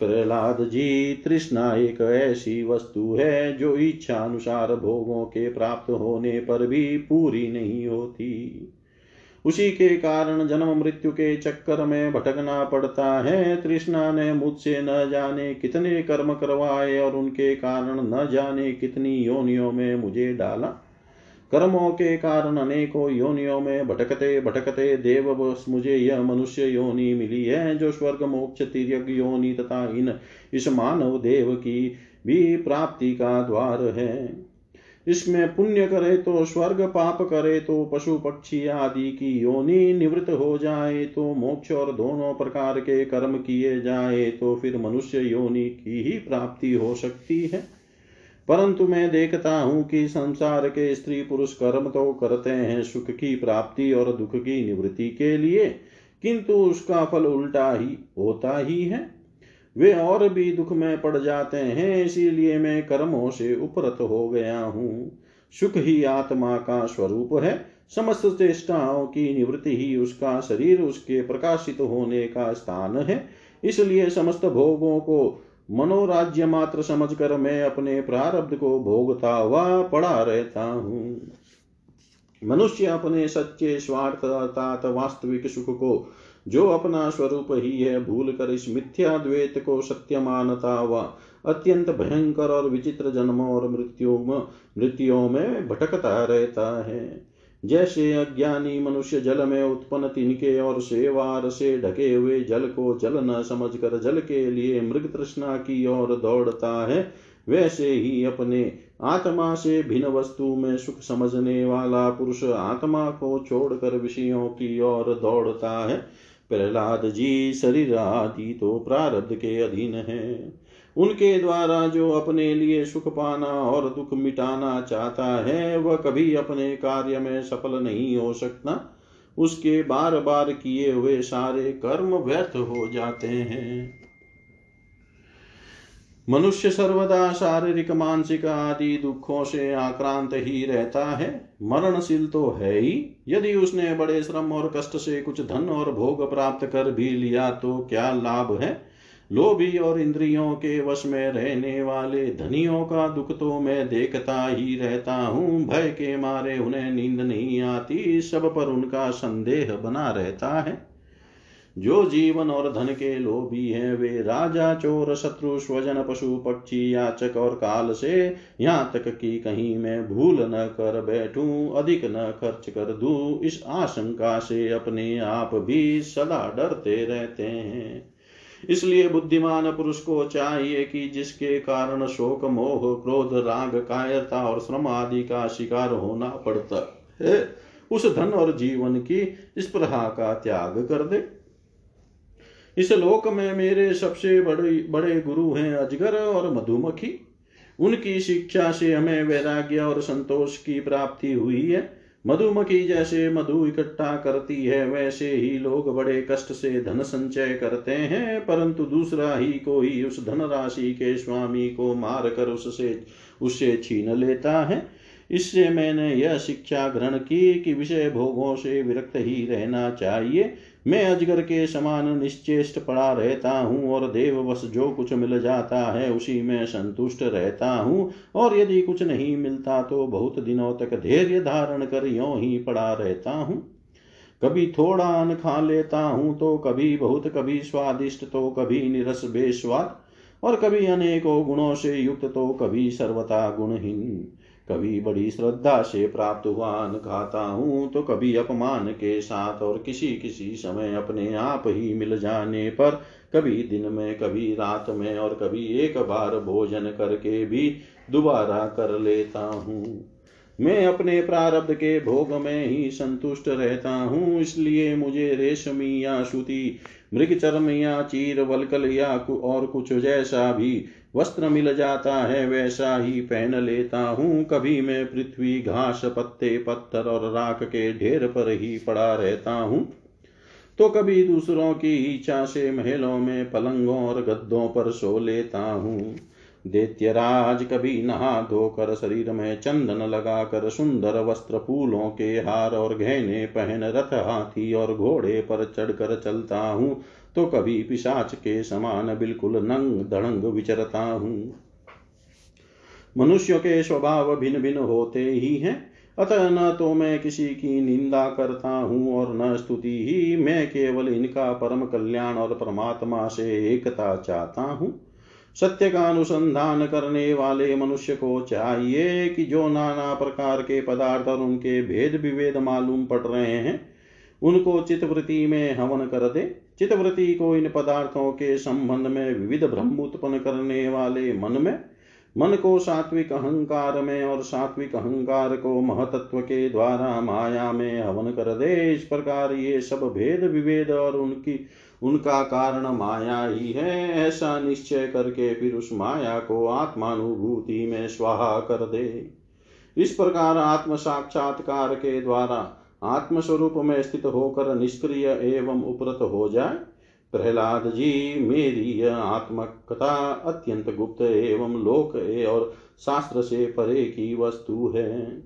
प्रहलाद जी, तृष्णा एक ऐसी वस्तु है जो इच्छा अनुसार भोगों के प्राप्त होने पर भी पूरी नहीं होती। उसी के कारण जन्म मृत्यु के चक्कर में भटकना पड़ता है। तृष्णा ने मुझसे न जाने कितने कर्म करवाए और उनके कारण न जाने कितनी योनियों में मुझे डाला। कर्मों के कारण अनेकों योनियों में भटकते भटकते देव बस मुझे यह मनुष्य योनि मिली है, जो स्वर्ग, मोक्ष तिरक योनि तथा इन इस मानव देव की भी प्राप्ति का द्वार है। इसमें पुण्य करे तो स्वर्ग, पाप करे तो पशु, पक्षी आदि की योनि निवृत्त हो जाए तो मोक्ष और दोनों प्रकार के कर्म किए जाए तो फिर मनुष्य योनि की ही प्राप्ति हो सकती है। परंतु मैं देखता हूँ कि संसार के स्त्री पुरुष कर्म तो करते हैं सुख की प्राप्ति और दुख की निवृत्ति के लिए, किंतु उसका फल उल्टा ही होता ही है। वे और भी दुख में पड़ जाते हैं, इसीलिए मैं कर्मों से उपरत हो गया हूँ। सुख ही आत्मा का स्वरूप है, समस्त चेष्टाओं की निवृत्ति ही उसका शरीर उसके प्रकाशित होने का स्थान है, इसलिए समस्त भोगों को मनोराज्य मात्र समझकर मैं अपने प्रारब्ध को भोगता हुआ पड़ा रहता हूँ। मनुष्य अपने सच्चे स्वार्थ अर्थात वास्तविक सुख को, जो अपना स्वरूप ही है भूल कर इस मिथ्या द्वेत को सत्य मानता हुआ अत्यंत भयंकर और विचित्र जन्मों और मृत्यु मृत्युओं में भटकता रहता है। जैसे अज्ञानी मनुष्य जल में उत्पन्न तिनके और सेवार से ढके हुए जल को जल न समझकर जल के लिए मृग तृष्णा की ओर दौड़ता है, वैसे ही अपने आत्मा से भिन्न वस्तु में सुख समझने वाला पुरुष आत्मा को छोड़कर विषयों की ओर दौड़ता है। प्रहलाद जी शरीर आदि तो प्रारब्ध के अधीन है। उनके द्वारा जो अपने लिए सुख पाना और दुख मिटाना चाहता है, वह कभी अपने कार्य में सफल नहीं हो सकता। उसके बार बार किए हुए सारे कर्म व्यर्थ हो जाते हैं। मनुष्य सर्वदा शारीरिक, मानसिक आदि दुखों से आक्रांत ही रहता है। मरणशील तो है ही। यदि उसने बड़े श्रम और कष्ट से कुछ धन और भोग प्राप्त कर भी लिया तो क्या लाभ है? लोभी और इंद्रियों के वश में रहने वाले धनियों का दुख तो मैं देखता ही रहता हूँ। भय के मारे उन्हें नींद नहीं आती, सब पर उनका संदेह बना रहता है। जो जीवन और धन के लोभी हैं, वे राजा, चोर, शत्रु, स्वजन, पशु, पक्षी, याचक और काल से यहाँ तक कि कहीं मैं भूल न कर बैठूं, अधिक न खर्च कर दूँ, इस आशंका से अपने आप भी सदा डरते रहते हैं। इसलिए बुद्धिमान पुरुष को चाहिए कि जिसके कारण शोक, मोह, क्रोध, राग, कायरता और श्रम आदि का शिकार होना पड़ता है, उस धन और जीवन की स्प्रहा का त्याग कर दे। इस लोक में मेरे सबसे बड़े बड़े गुरु हैं अजगर और मधुमक्खी। उनकी शिक्षा से हमें वैराग्य और संतोष की प्राप्ति हुई है। मधुमक्खी जैसे मधु इकट्ठा करती है, वैसे ही लोग बड़े कष्ट से धन संचय करते हैं, परंतु दूसरा ही कोई उस धन राशि के स्वामी को मार कर उससे उससे छीन लेता है। इससे मैंने यह शिक्षा ग्रहण की कि विषय भोगों से विरक्त ही रहना चाहिए। मैं अजगर के समान निश्चेष्ट पड़ा रहता हूँ और देववश जो कुछ मिल जाता है उसी में संतुष्ट रहता हूँ। और यदि कुछ नहीं मिलता तो बहुत दिनों तक धैर्य धारण कर यो ही पड़ा रहता हूँ। कभी थोड़ा अन्न खा लेता हूँ तो कभी बहुत, कभी स्वादिष्ट तो कभी निरस बेस्वाद, और कभी अनेकों गुणों से युक्त तो कभी सर्वथा गुणहीन। कभी बड़ी श्रद्धा से प्राप्त हुआ अन्न खाता हूँ तो कभी अपमान के साथ और किसी किसी समय अपने आप ही मिल जाने पर, कभी दिन में, कभी रात में और कभी एक बार भोजन करके भी दोबारा कर लेता हूँ। मैं अपने प्रारब्ध के भोग में ही संतुष्ट रहता हूँ, इसलिए मुझे रेशमी या श्रुति मृग चरम या चीर, वलकल या और कुछ जैसा भी वस्त्र मिल जाता है, वैसा ही पहन लेता हूँ। कभी मैं पृथ्वी, घास, पत्ते, पत्थर और राख के ढेर पर ही पड़ा रहता हूँ। तो कभी दूसरों की इच्छा से महलों में पलंगों और गद्दों पर सो लेता हूँ। दैत्यराज कभी नहा धोकर शरीर में चंदन लगाकर सुंदर वस्त्र फूलों के हार और गहने पहन रथ हाथी और घोड़े पर चढ़कर चलता हूँ। तो कभी पिशाच के समान बिल्कुल नंग धड़ंग विचरता हूँ। मनुष्यों के स्वभाव भिन्न भिन्न होते ही हैं। अतः न तो मैं किसी की निंदा करता हूँ और न स्तुति ही। मैं केवल इनका परम कल्याण और परमात्मा से एकता चाहता हूँ। सत्य का अनुसंधान करने वाले मनुष्य को चाहिए कि जो नाना प्रकार के पदार्थ और उनके भेद विभेद मालूम पड़ रहे हैं, उनको चितवृत्ति में हवन कर दे। चितवृत्ति को इन पदार्थों के संबंध में विविध भ्रम उत्पन्न करने वाले मन में, मन को सात्विक अहंकार में और सात्विक अहंकार को महतत्व के द्वारा माया में हवन कर दे। इस प्रकार ये सब भेद विभेद और उनकी, उनका कारण माया ही है। ऐसा निश्चय करके फिर उस माया को आत्मानुभूति में स्वाहा कर दे। इस प्रकार आत्म साक्षात्कार के द्वारा आत्मस्वरूप में स्थित होकर निष्क्रिय एवं उपरत हो जाए। प्रहलाद जी, मेरी यह आत्मकथा अत्यंत गुप्त एवं लोक और शास्त्र से परे की वस्तु है।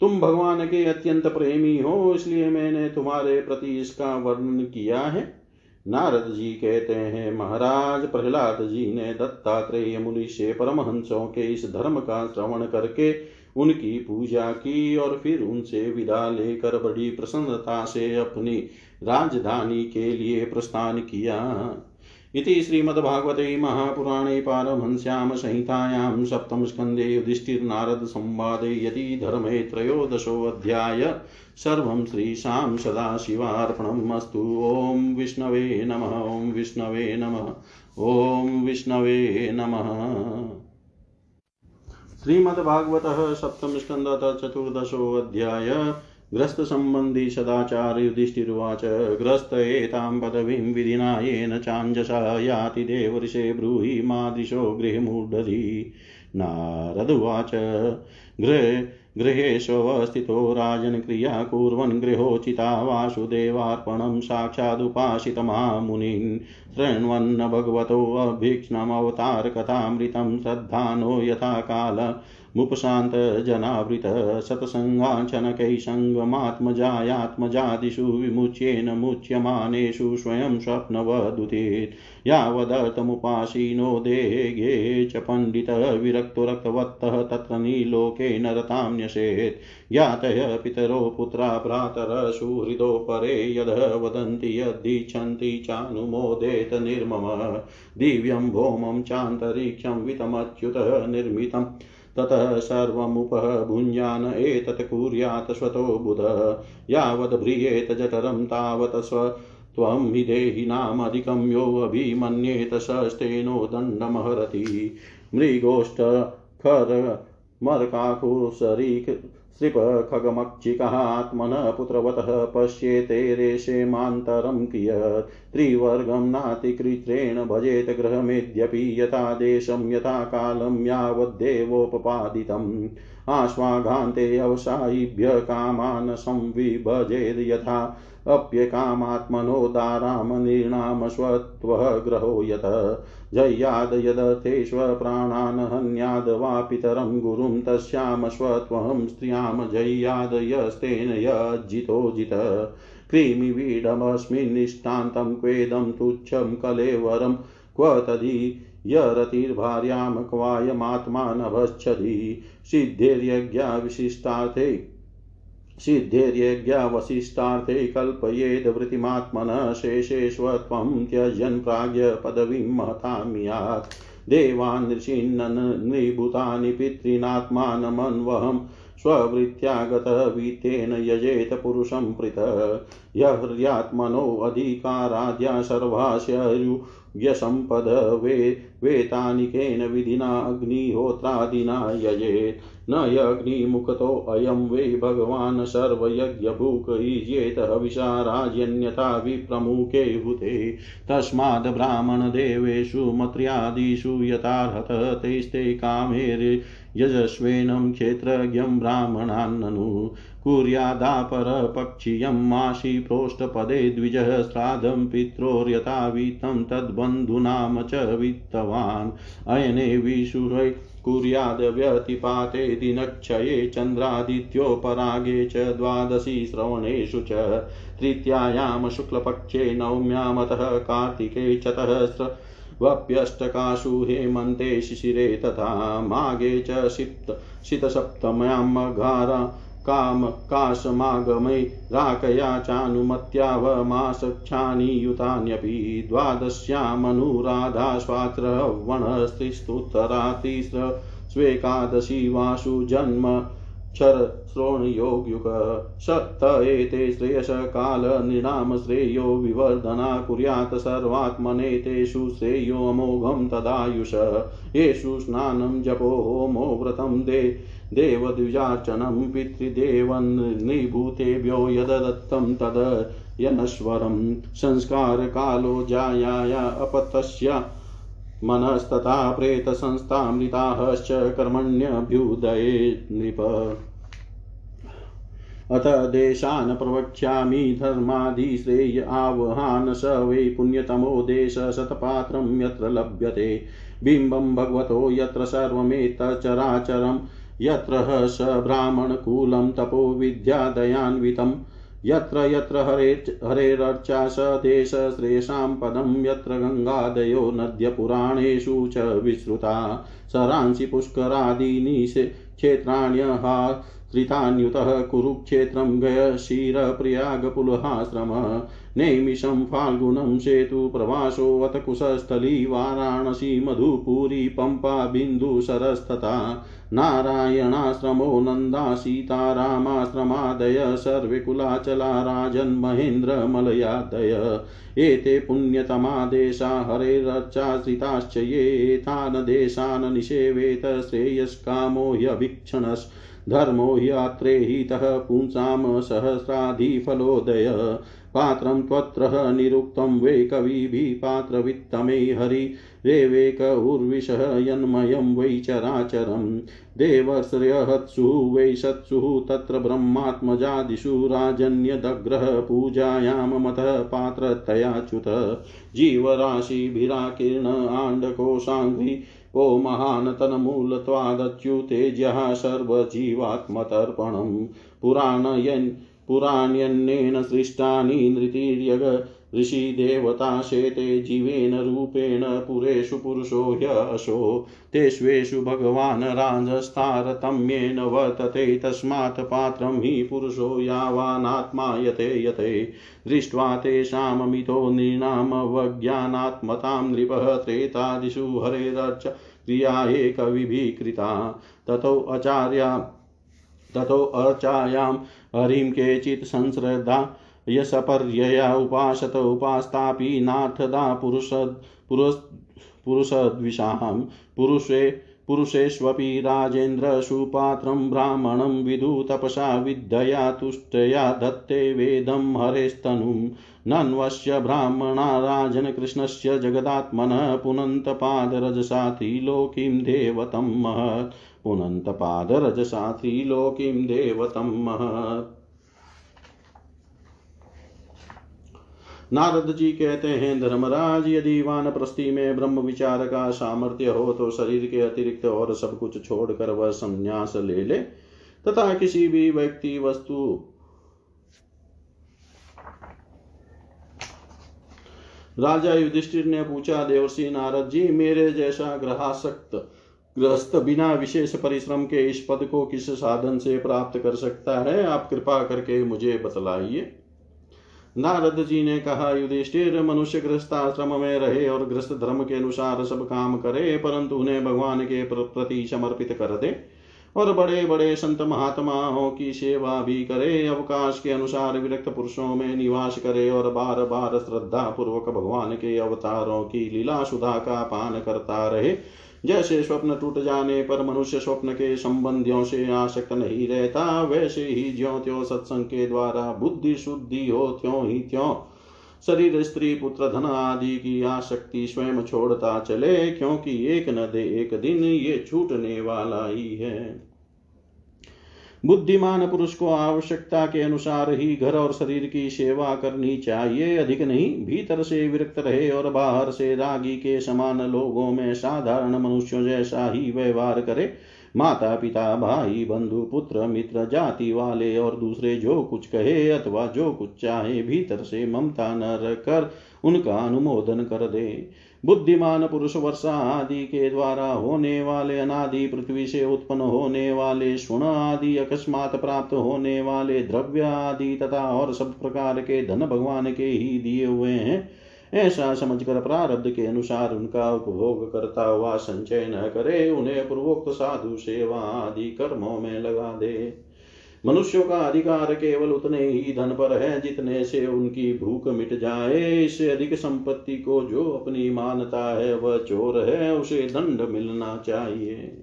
तुम भगवान के अत्यंत प्रेमी हो, इसलिए मैंने तुम्हारे प्रति इसका वर्णन किया है। नारद जी कहते हैं, महाराज, प्रहलाद जी ने दत्तात्रेय मुनि से परमहंसों के इस धर्म का श्रवण करके उनकी पूजा की और फिर उनसे विदा लेकर बड़ी प्रसन्नता से अपनी राजधानी के लिए प्रस्थान किया। इति श्रीमद्भागवते महापुराणे पारमहंस्यां संहितायां सप्तमस्कन्धे युधिष्ठिर्नारदसंवादे यदि धर्मे त्रयोदशोऽध्याय सर्वं श्रीशां सदाशिवार्पणम् अस्तु। ॐ विष्णवे नमः। ॐ विष्णवे नमः। ॐ विष्णवे नमः। श्रीमद्भागवतः चतुर्दशो अध्याय। ग्रस्त संबंधी सदाचार युधिष्ठिर्वाच ग्रस्त एतां पदवीं विधिना येन चाञ्जसा याति देवर्षे ब्रूहि मादृशो गृहमूढधि। नारदुवाच गृहे गृहेष्वस्थितो राजन् क्रिया कुर्वन् गृहोचिता वासुदेवार्पणं साक्षादुपासितमामुनीन् शृण्वन्न भगवतोऽभीक्ष्णमवतारकथामृतं श्रद्धानो यथा काल मुपशान्तजनावृत सत्सङ्गाञ्छनकैः सङ्गमात्मजायात्मजादिषु विमुच्येन मुच्यमानेषु स्वयं स्वप्नवदुतेत् यावदर्थमुपासीनो देहे च पण्डितविरक्तोरक्तवत्तः तत्र नीलोके नरतां न्यसेत् ज्ञातय पितरो पुत्रा भ्रातर सुहृदो परे यद वदन्ति यद्दिच्छन्ति चानुमोदेत निर्मम। दिव्यं भौमं चान्तरिक्षं वितमच्युत निर्मितम्। ततः सर्वमुपभुञ्जान एतत् कुर्यात् स्वतो बुध। यावद्भ्रियेत जठरं तावत् स्व। त्वं हि देहिनामधिकं योऽभिमन्येत सस्तेनो दण्डमहरति। मृगोष्ठ खर आत्मनः पुत्रवतः पश्येते रेशेमान्तरं कियत् त्रिवर्गं नातिकृत्रेण भजेत गृहमेद्यपि यथा देशं यथा कालं यावद्देवोपपादितम्। आश्वाघान्ते अवसायिभ्य कामान् संविभजेद् यथा अप्यकामात्मनोदारामनिर्णाम स्वत्वः ग्रहो यत। जय्याद यदर्थेष्वप्राणान् हन्याद वा पितरं गुरुं तस्यां स्वत्वं स्त्रियाँ जय्याद यस्तेन यज्जितो जित। कृमिवीडमस्मिन्निष्टान्तं क्वेदं तुच्छं कलेवरं क्व तदि यरतिर्भार्यां क्वायमात्मा नभच्छति सिद्धिर्यज्ञा विशिष्टार्थे सिद्धेर्यज्ञावशिष्टार्थे कल्पयेद वृत्तिमात्मनः शेषेष्वत्वं त्यजन् प्राज्ञ पदवीं महतामियात् देवान् ऋषीन्नन् नृभूतानि पितॄनात्मानमन्वहं स्ववृत्त्यागतः वीतेन यजेत पुरुषं पृथ यह्यात्मनोऽधिकाराद्या सर्वास्यु यशम्पद वे वेतानिकेन विधिना अग्निहोत्रादिना यजेत्। न यग्निमुखतोऽयं वै भगवान् सर्वयज्ञभुक् युज्येत हविषा राजन्यथा विप्रमुखे हुते। तस्माद् ब्राह्मणदेवेषु मत्र्यादिषु यथार्हत तेस्ते कामेर्यजस्वेनं क्षेत्रज्ञं ब्राह्मणान्ननु, कुर्यादापरपक्षीयं मासि प्रोष्ठपदे द्विजः श्राद्धं पित्रोर्यथावित्तं तद्बन्धूनां च वित्तवान्। अयने विशुरै कुर्याद्व्यतिपाते दिनक्षये चन्द्रादित्योपरागे च द्वादशी श्रवणेषु च तृतीयायां शुक्लपक्षे नवम्यामतः कार्तिके चतः वप्यष्टकासु हेमन्ते शिशिरे तथा माघे च सिप्त शितसप्तम्यामघारा काम काशमागमै राकया चानुमत्यावमासक्षानि युतान्यपि द्वादश्यामनुराधाश्वात्रवणस्त्रिस्तुत्तरातिस्र स्वेकादशी वासु जन्म क्षर श्रोणयोग्युक सत्त एते श्रेयसकालनृणां श्रेयो विवर्धना कुर्यात् सर्वात्मने तेषु श्रेयोऽमोघं तदायुष। येषु स्नानं जपो होमो व्रतं दे, देवद्विजार्चनं पितृदेवन्निभूतेभ्यो यददत्तं तद। यनश्वरं संस्कारकालो जायाया अपतस्य मनस्तथा प्रेतसंस्थामृताश्च कर्मण्यभ्युदये नृप। अथ देशान् प्रवक्ष्यामि धर्माधिश्रेय आवहान् स वै पुण्यतमो देश शतपात्रं यत्र लभ्यते। बिम्बं भगवतो यत्र सर्वमेतच्चराचरं यत्र स तपो विद्यादयान्वितं, यत्र यत्र हरे हरेरर्चा स देशश्रेषां पदं, यत्र गङ्गादयो नद्यपुराणेषु च विश्रुता सरांसि पुष्करादीनि क्षेत्राण्यहा श्रितान्युतः कुरुक्षेत्रं गयशिरप्रयागपुलहाश्रम नैमिषं फाल्गुनं सेतु प्रवासोऽथ कुशस्थली वाराणसी, मधुपुरी, पम्पा बिन्दुसरस्तथा नारायणाश्रमो, नन्दा सीतारामाश्रमादय सर्वे कुलाचला राजन्महेन्द्रमलयादय एते पुण्यतमा देशा हरेरर्चाश्रिताश्च ये देशान् निषेवेत, श्रेयस्कामो ह्यभीक्षणस्। धर्मो ह्यात्रेहितः पुंसां सहस्राधिफलोदय। पात्रं त्वत्र निरुक्तं वै कविभिः पात्रवित्तमे हरि। रेवेक उर्विशः यन्मयं वै चराचरं। देवश्रयहत्सु वै सत्सु तत्र ब्रह्मात्मजादिषु राजन्यदग्रह पूजायां मतः पात्रतयाच्युत जीवराशिभिराकीर्ण आण्डकोशाङ्घ्रि को महान् तन्मूलत्वादच्युतेज्यः सर्वजीवात्मतर्पणं पुराणयन् पुराण्यन्नेन सृष्टानि नृतिर्यग ऋषिदेवता शेते जीवेन रूपेण पुरेषु पुरुषो ह्यशो। तेष्वेषु भगवान् राजस्तारतम्येन वर्तते, तस्मात् पात्रं हि पुरुषो यावानात्मा यते। दृष्ट्वा तेषाममितो नृणामवज्ञानात्मतां नृपः त्रेतादिषु हरेरर्च क्रिया कविभिः कृता ततो आचार्या ततो अर्चायां हरिं केचित् संश्रद्धा यशपर्यया उपासत उपास्तापि नाथदा पुरुष पुरुष पुरुषद्विषां पुरुषे पुरुषेष्वपि राजेन्द्र सुपात्रं ब्राह्मणं विदु तपसा विद्यया तुष्टया दत्ते वेदं हरेस्तनुं। नन्वस्य ब्राह्मणा राजनकृष्णस्य जगदात्मनः पुनन्तपादरजसा त्रिलोकीं देवतं महत्। पुनन्तपादरजसा त्रिलोकीं देवतं महत्। नारद जी कहते हैं, धर्मराज, यदि वान वानप्रस्थि में ब्रह्म विचार का सामर्थ्य हो तो शरीर के अतिरिक्त और सब कुछ छोड़कर वह संन्यास ले ले, तथा किसी भी व्यक्ति वस्तु राजा युधिष्ठिर ने पूछा, देवर्षि नारद जी, मेरे जैसा ग्रहासक्त गृहस्थ बिना विशेष परिश्रम के इस पद को किस साधन से प्राप्त कर सकता है? आप कृपा करके मुझे बतलाइए। नारद जी ने कहा, युधिष्ठिर मनुष्य ग्रस्त आश्रम में रहे और ग्रस्त धर्म के अनुसार सब काम करे, परंतु उन्हें भगवान के प्रति समर्पित कर दे और बड़े बड़े संत महात्माओं की सेवा भी करे, अवकाश के अनुसार विरक्त पुरुषों में निवास करे और बार बार श्रद्धा पूर्वक भगवान के अवतारों की लीला सुधा का पान करता रहे। जैसे स्वप्न टूट जाने पर मनुष्य स्वप्न के संबंधियों से आशक्त नहीं रहता। वैसे ही ज्यो त्यों सत्संग के द्वारा बुद्धि शुद्धि हो, त्यों ही त्यों शरीर, स्त्री, पुत्र, धन आदि की आशक्ति स्वयं छोड़ता चले, क्योंकि एक न दे एक दिन ये छूटने वाला ही है। बुद्धिमान पुरुष को आवश्यकता के अनुसार ही घर और शरीर की सेवा करनी चाहिए। अधिक नहीं, भीतर से विरक्त रहे और बाहर से रागी के समान लोगों में साधारण मनुष्यों जैसा ही व्यवहार करे। माता, पिता, भाई, बंधु, पुत्र, मित्र, जाति वाले और दूसरे जो कुछ कहे अथवा जो कुछ चाहे, भीतर से ममता न रखकर उनका अनुमोदन कर दे। बुद्धिमान पुरुष वर्षा आदि के द्वारा होने वाले अनादि पृथ्वी से उत्पन्न होने वाले सुण आदि, अकस्मात प्राप्त होने वाले द्रव्य आदि तथा और सब प्रकार के धन भगवान के ही दिए हुए हैं। ऐसा समझकर प्रारब्ध के अनुसार उनका उपभोग करता हुआ संचय न करे, उन्हें पूर्वोक्त साधु सेवा आदि कर्मों में लगा दे। मनुष्यों का अधिकार केवल उतने ही धन पर है जितने से उनकी भूख मिट जाए। इससे अधिक संपत्ति को जो अपनी मानता है, वह चोर है, उसे दंड मिलना चाहिए।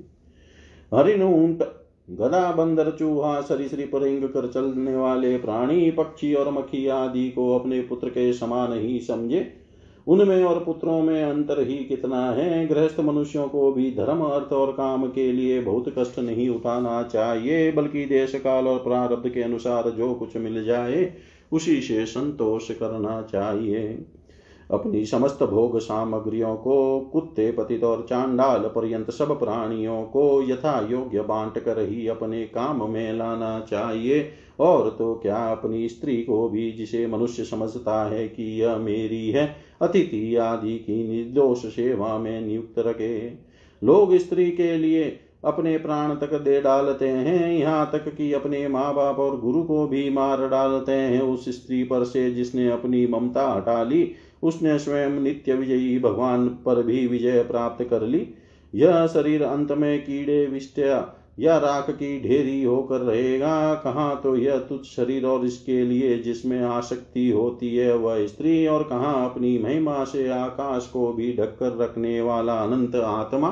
हरिण ऊँट गदा बंदर, चूहा सरीसृप रिंग कर चलने वाले प्राणी, पक्षी और मक्खी आदि को अपने पुत्र के समान ही समझे। उनमें और पुत्रों में अंतर ही कितना है? गृहस्थ मनुष्यों को भी धर्म, अर्थ और काम के लिए बहुत कष्ट नहीं उठाना चाहिए, बल्कि देश काल और प्रारब्ध के अनुसार जो कुछ मिल जाए, उसी से संतोष करना चाहिए। अपनी समस्त भोग सामग्रियों को, कुत्ते, पतित और चांडाल पर्यंत सब प्राणियों को यथा योग्य बांट कर ही अपने काम में लाना चाहिए। और तो क्या अपनी स्त्री को भी जिसे मनुष्य समझता है कि यह मेरी है अतिथि आदि की निर्दोष सेवा में नियुक्त रखे। लोग स्त्री के लिए अपने प्राण तक दे डालते हैं। यहाँ तक कि अपने माँ बाप और गुरु को भी मार डालते हैं। उस स्त्री पर से जिसने अपनी ममता हटा ली, उसने स्वयं नित्य विजयी भगवान पर भी विजय प्राप्त कर ली। यह शरीर अंत में कीड़े विष्टया या राख की ढेरी होकर रहेगा, कहाँ तो यह तुच्छ शरीर और इसके लिए जिसमें आसक्ति होती है, वह स्त्री और कहाँ अपनी महिमा से आकाश को भी ढककर रखने वाला अनंत आत्मा।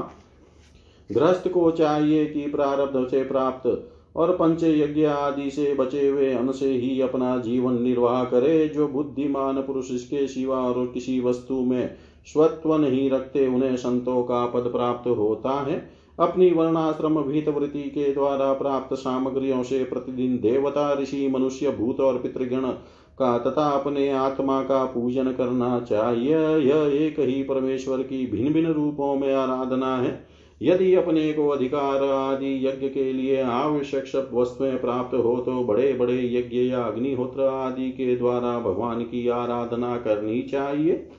गृहस्थ को चाहिए कि प्रारब्ध से प्राप्त और पंच यज्ञ आदि से बचे हुए अन्न से ही अपना जीवन निर्वाह करे, जो बुद्धिमान पुरुष इसके सिवा और किसी वस्तु में स्वत्व नहीं रखते, उन्हें संतों का पद प्राप्त होता है। अपनी वर्णाश्रम भीत वृत्ति के द्वारा प्राप्त सामग्रियों से प्रतिदिन देवता, ऋषि, मनुष्य, भूत और पितृगण का तथा अपने आत्मा का पूजन करना चाहिए। यह एक ही परमेश्वर की भिन्न भिन्न रूपों में आराधना है। यदि अपने को अधिकार आदि यज्ञ के लिए आवश्यक सब वस्तुएँ प्राप्त हो तो बड़े बड़े यज्ञ या अग्निहोत्र आदि के द्वारा भगवान की आराधना करनी चाहिए।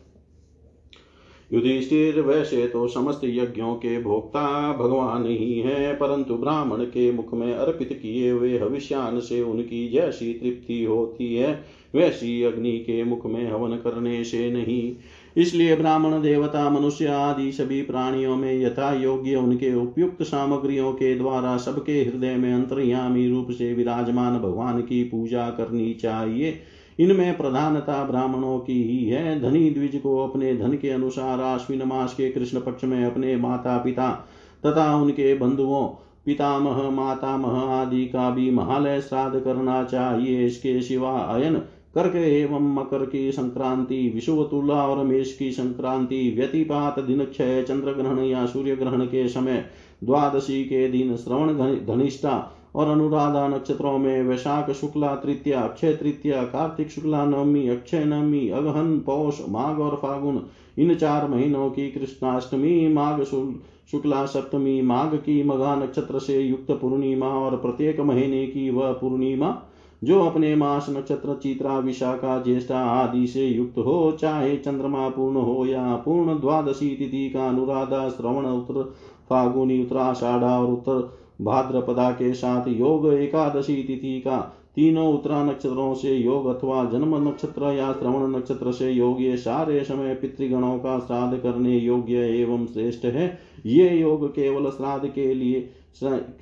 युधिष्ठिर, वैसे तो समस्त यज्ञों के भोक्ता भगवान ही है, परंतु ब्राह्मण के मुख में अर्पित किए हुए हविष्यान से उनकी जैसी तृप्ति होती है, वैसी अग्नि के मुख में हवन करने से नहीं। इसलिए ब्राह्मण, देवता, मनुष्य आदि सभी प्राणियों में यथा योग्य उनके उपयुक्त सामग्रियों के द्वारा सबके हृदय में अंतर्यामी रूप से विराजमान भगवान की पूजा करनी चाहिए। इनमें प्रधानता ब्राह्मणों की ही है। धनी द्विज को अपने धन के अनुसार आश्विन मास के कृष्ण पक्ष में अपने माता पिता तथा उनके बंधुओं, पितामह, मातामह आदि का भी महालय श्राद्ध करना चाहिए। इसके सिवा अयन, कर्क एवं मकर की संक्रांति विषुव तुला और मेष की संक्रांति, व्यतिपात दिन क्षय चंद्र ग्रहण या सूर्य ग्रहण के समय, द्वादशी के दिन श्रवण धनिष्ठा और अनुराधा नक्षत्रों में वैशाख शुक्ला तृतीया, अक्षय तृतीया, कार्तिक शुक्ला नवमी, अक्षय नवमी अगहन पौष, माघ और फागुन, इन चार महीनों की कृष्णाष्टमी, माघ शुक्ला सप्तमी, माघ की मघा नक्षत्र से युक्त पूर्णिमा और प्रत्येक महीने की वह पूर्णिमा, जो अपने मास नक्षत्र, चित्रा, विशाखा, ज्येष्ठा आदि से युक्त हो, चाहे चंद्रमा पूर्ण हो या पूर्ण द्वादशी तिथि का अनुराधा, श्रवण, उत्तर, फागुनी, उत्तराषाढ़ा और उत्तर भाद्रपदा के साथ योग एकादशी तिथि का। तीनों उत्तरा नक्षत्रों से योग अथवा जन्म नक्षत्र या श्रवण नक्षत्र से योग ये सारे समय पितृगणों का श्राद्ध करने योग्य एवं श्रेष्ठ है। ये योग केवल श्राद्ध के लिए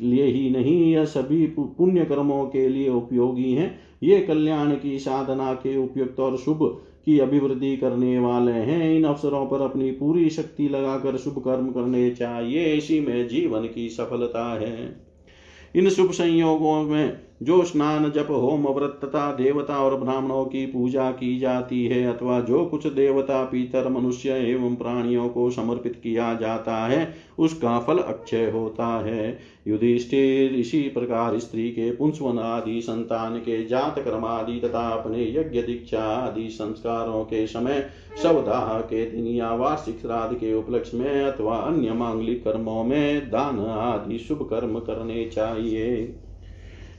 लिए ही नहीं, यह सभी पुण्य कर्मों के लिए उपयोगी हैं। ये कल्याण की साधना के उपयुक्त और शुभ की अभिवृद्धि करने वाले हैं। इन अवसरों पर अपनी पूरी शक्ति लगाकर शुभ कर्म करने चाहिए। इसी में जीवन की सफलता है। इन शुभ संयोगों में जो स्नान जप होम व्रत तथा देवता और ब्राह्मणों की पूजा की जाती है अथवा जो कुछ देवता पीतर मनुष्य एवं प्राणियों को समर्पित किया जाता है, उसका फल अक्षय होता है। युधिष्ठिर इसी प्रकार स्त्री के पुंसवन आदि, संतान के जात कर्म आदि तथा अपने यज्ञ, दीक्षा आदि संस्कारों के समय सवदाह के दिन या वार्षिक श्राद्ध के उपलक्ष्य में अथवा अन्य मांगलिक कर्मों में दान आदि शुभ कर्म करने चाहिए।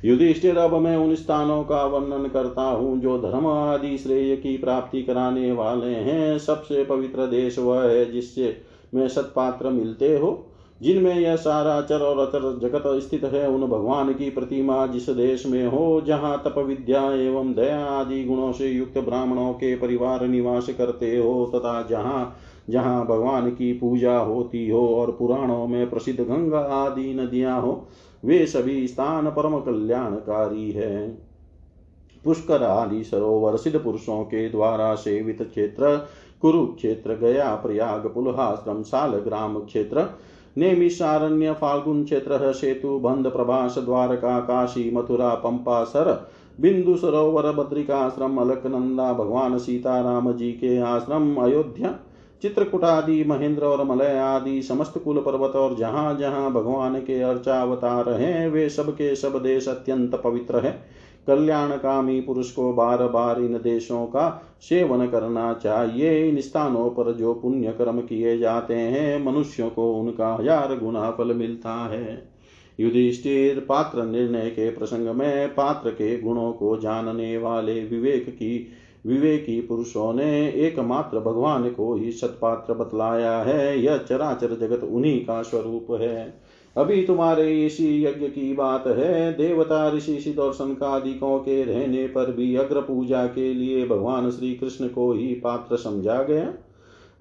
युधिष्ठिर अब मैं उन स्थानों का वर्णन करता हूँ जो धर्म आदि श्रेय की प्राप्ति कराने वाले हैं सबसे पवित्र देश वह है जिससे में सत्पात्र मिलते हो जिनमें यह सारा चर और अचर जगत स्थित है उन भगवान की प्रतिमा जिस देश में हो जहाँ तप विद्या एवं दया आदि गुणों से युक्त ब्राह्मणों के परिवार निवास करते हो तथा जहाँ जहाँ भगवान की पूजा होती हो और पुराणों में प्रसिद्ध गंगा आदि नदियाँ हो, वे सभी स्थान परम कल्याणकारी है। पुष्कर आदि सरोवर सिद्ध पुरुषों के द्वारा सेवित क्षेत्र, कुरुक्षेत्र, गया, प्रयाग, पुलहाश्रम साल ग्राम क्षेत्र नेमिषारण्य फाल्गुन क्षेत्र, सेतु बंद, प्रभास, द्वारका, काशी, मथुरा, पंपा, सर, बिंदु सरोवर, बद्रिकाश्रम, अलकनंदा, भगवान सीताराम जी के आश्रम, अयोध्या चित्रकूट आदि, महेंद्र और मलय आदि, समस्त कुल पर्वत और जहाँ जहाँ भगवान के अर्चावतार हैं, वे सब के सब देश अत्यंत पवित्र है। कल्याणकामी पुरुष को बार बार इन देशों का सेवन करना चाहिए। इन स्थानों पर जो पुण्य कर्म किए जाते हैं, मनुष्यों को उनका हज़ार गुना फल मिलता है। युधिष्ठिर, पात्र निर्णय के प्रसंग में पात्र के गुणों को जानने वाले विवेक की विवेकी पुरुषों ने एकमात्र भगवान को ही सत्पात्र बतलाया है। यह चराचर जगत उन्हीं का स्वरूप है। अभी तुम्हारे इसी यज्ञ की बात है। देवता, ऋषि, सिद्ध और संकादिकों के रहने पर भी अग्र पूजा के लिए भगवान श्री कृष्ण को ही पात्र समझा गया।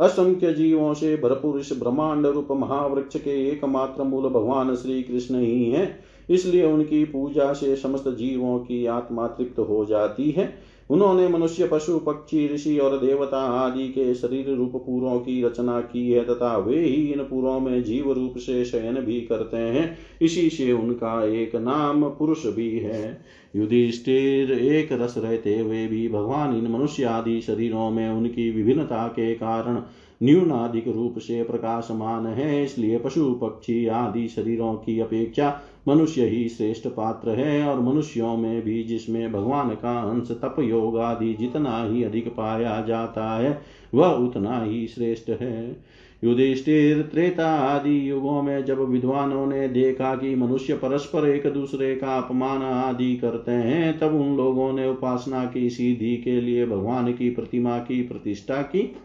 असंख्य जीवों से भरपूर इस ब्रह्मांड रूप महावृक्ष के एकमात्र मूल भगवान श्री कृष्ण ही है। इसलिए उनकी पूजा से समस्त जीवों की आत्मा तृप्त हो जाती है। उन्होंने मनुष्य, पशु, पक्षी, ऋषि और देवता आदि के शरीर रूप पूरों की रचना की है तथा वे ही इन पूरों में जीव रूप से शयन भी करते हैं। इसी से उनका एक नाम पुरुष भी है। युधिष्ठिर, एक रस रहते हुए भी भगवान इन मनुष्य आदि शरीरों में उनकी विभिन्नता के कारण न्यूनाधिक रूप से प्रकाशमान है, इसलिए पशु, पक्षी आदि शरीरों की अपेक्षा मनुष्य ही श्रेष्ठ पात्र है, और मनुष्यों में भी जिसमें भगवान का अंश तप योग आदि जितना ही अधिक पाया जाता है, वह उतना ही श्रेष्ठ है। युधिष्ठिर, त्रेता आदि युगों में जब विद्वानों ने देखा कि मनुष्य परस्पर एक दूसरे का अपमान आदि करते हैं, तब उन लोगों ने उपासना की, सीधी के लिए भगवान की प्रतिमा की प्रतिष्ठा की।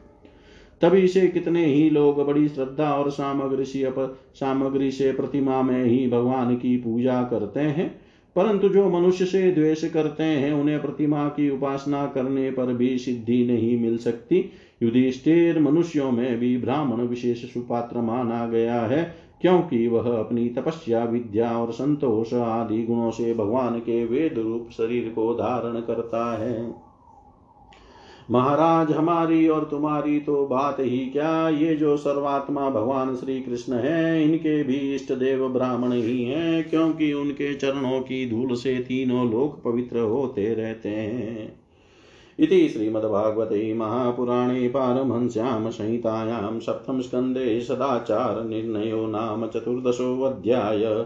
तभी से कितने ही लोग बड़ी श्रद्धा और सामग्री से सामग्री से प्रतिमा में ही भगवान की पूजा करते हैं। परंतु जो मनुष्य से द्वेष करते हैं, उन्हें प्रतिमा की उपासना करने पर भी सिद्धि नहीं मिल सकती। युधिष्ठिर मनुष्यों में भी ब्राह्मण विशेष सुपात्र माना गया है, क्योंकि वह अपनी तपस्या, विद्या और संतोष आदि गुणों से भगवान के वेद रूप शरीर को धारण करता है। महाराज हमारी और तुम्हारी तो बात ही क्या? ये जो सर्वात्मा भगवान श्री कृष्ण है, इनके भी इष्ट देव ब्राह्मण ही हैं, क्योंकि उनके चरणों की धूल से तीनों लोक पवित्र होते रहते हैं। इति श्रीमद्भागवते महापुराणे पारमहंस्यां संहितायां सप्तमस्कन्धे सदाचार निर्णयो नाम चतुर्दशोऽध्याय।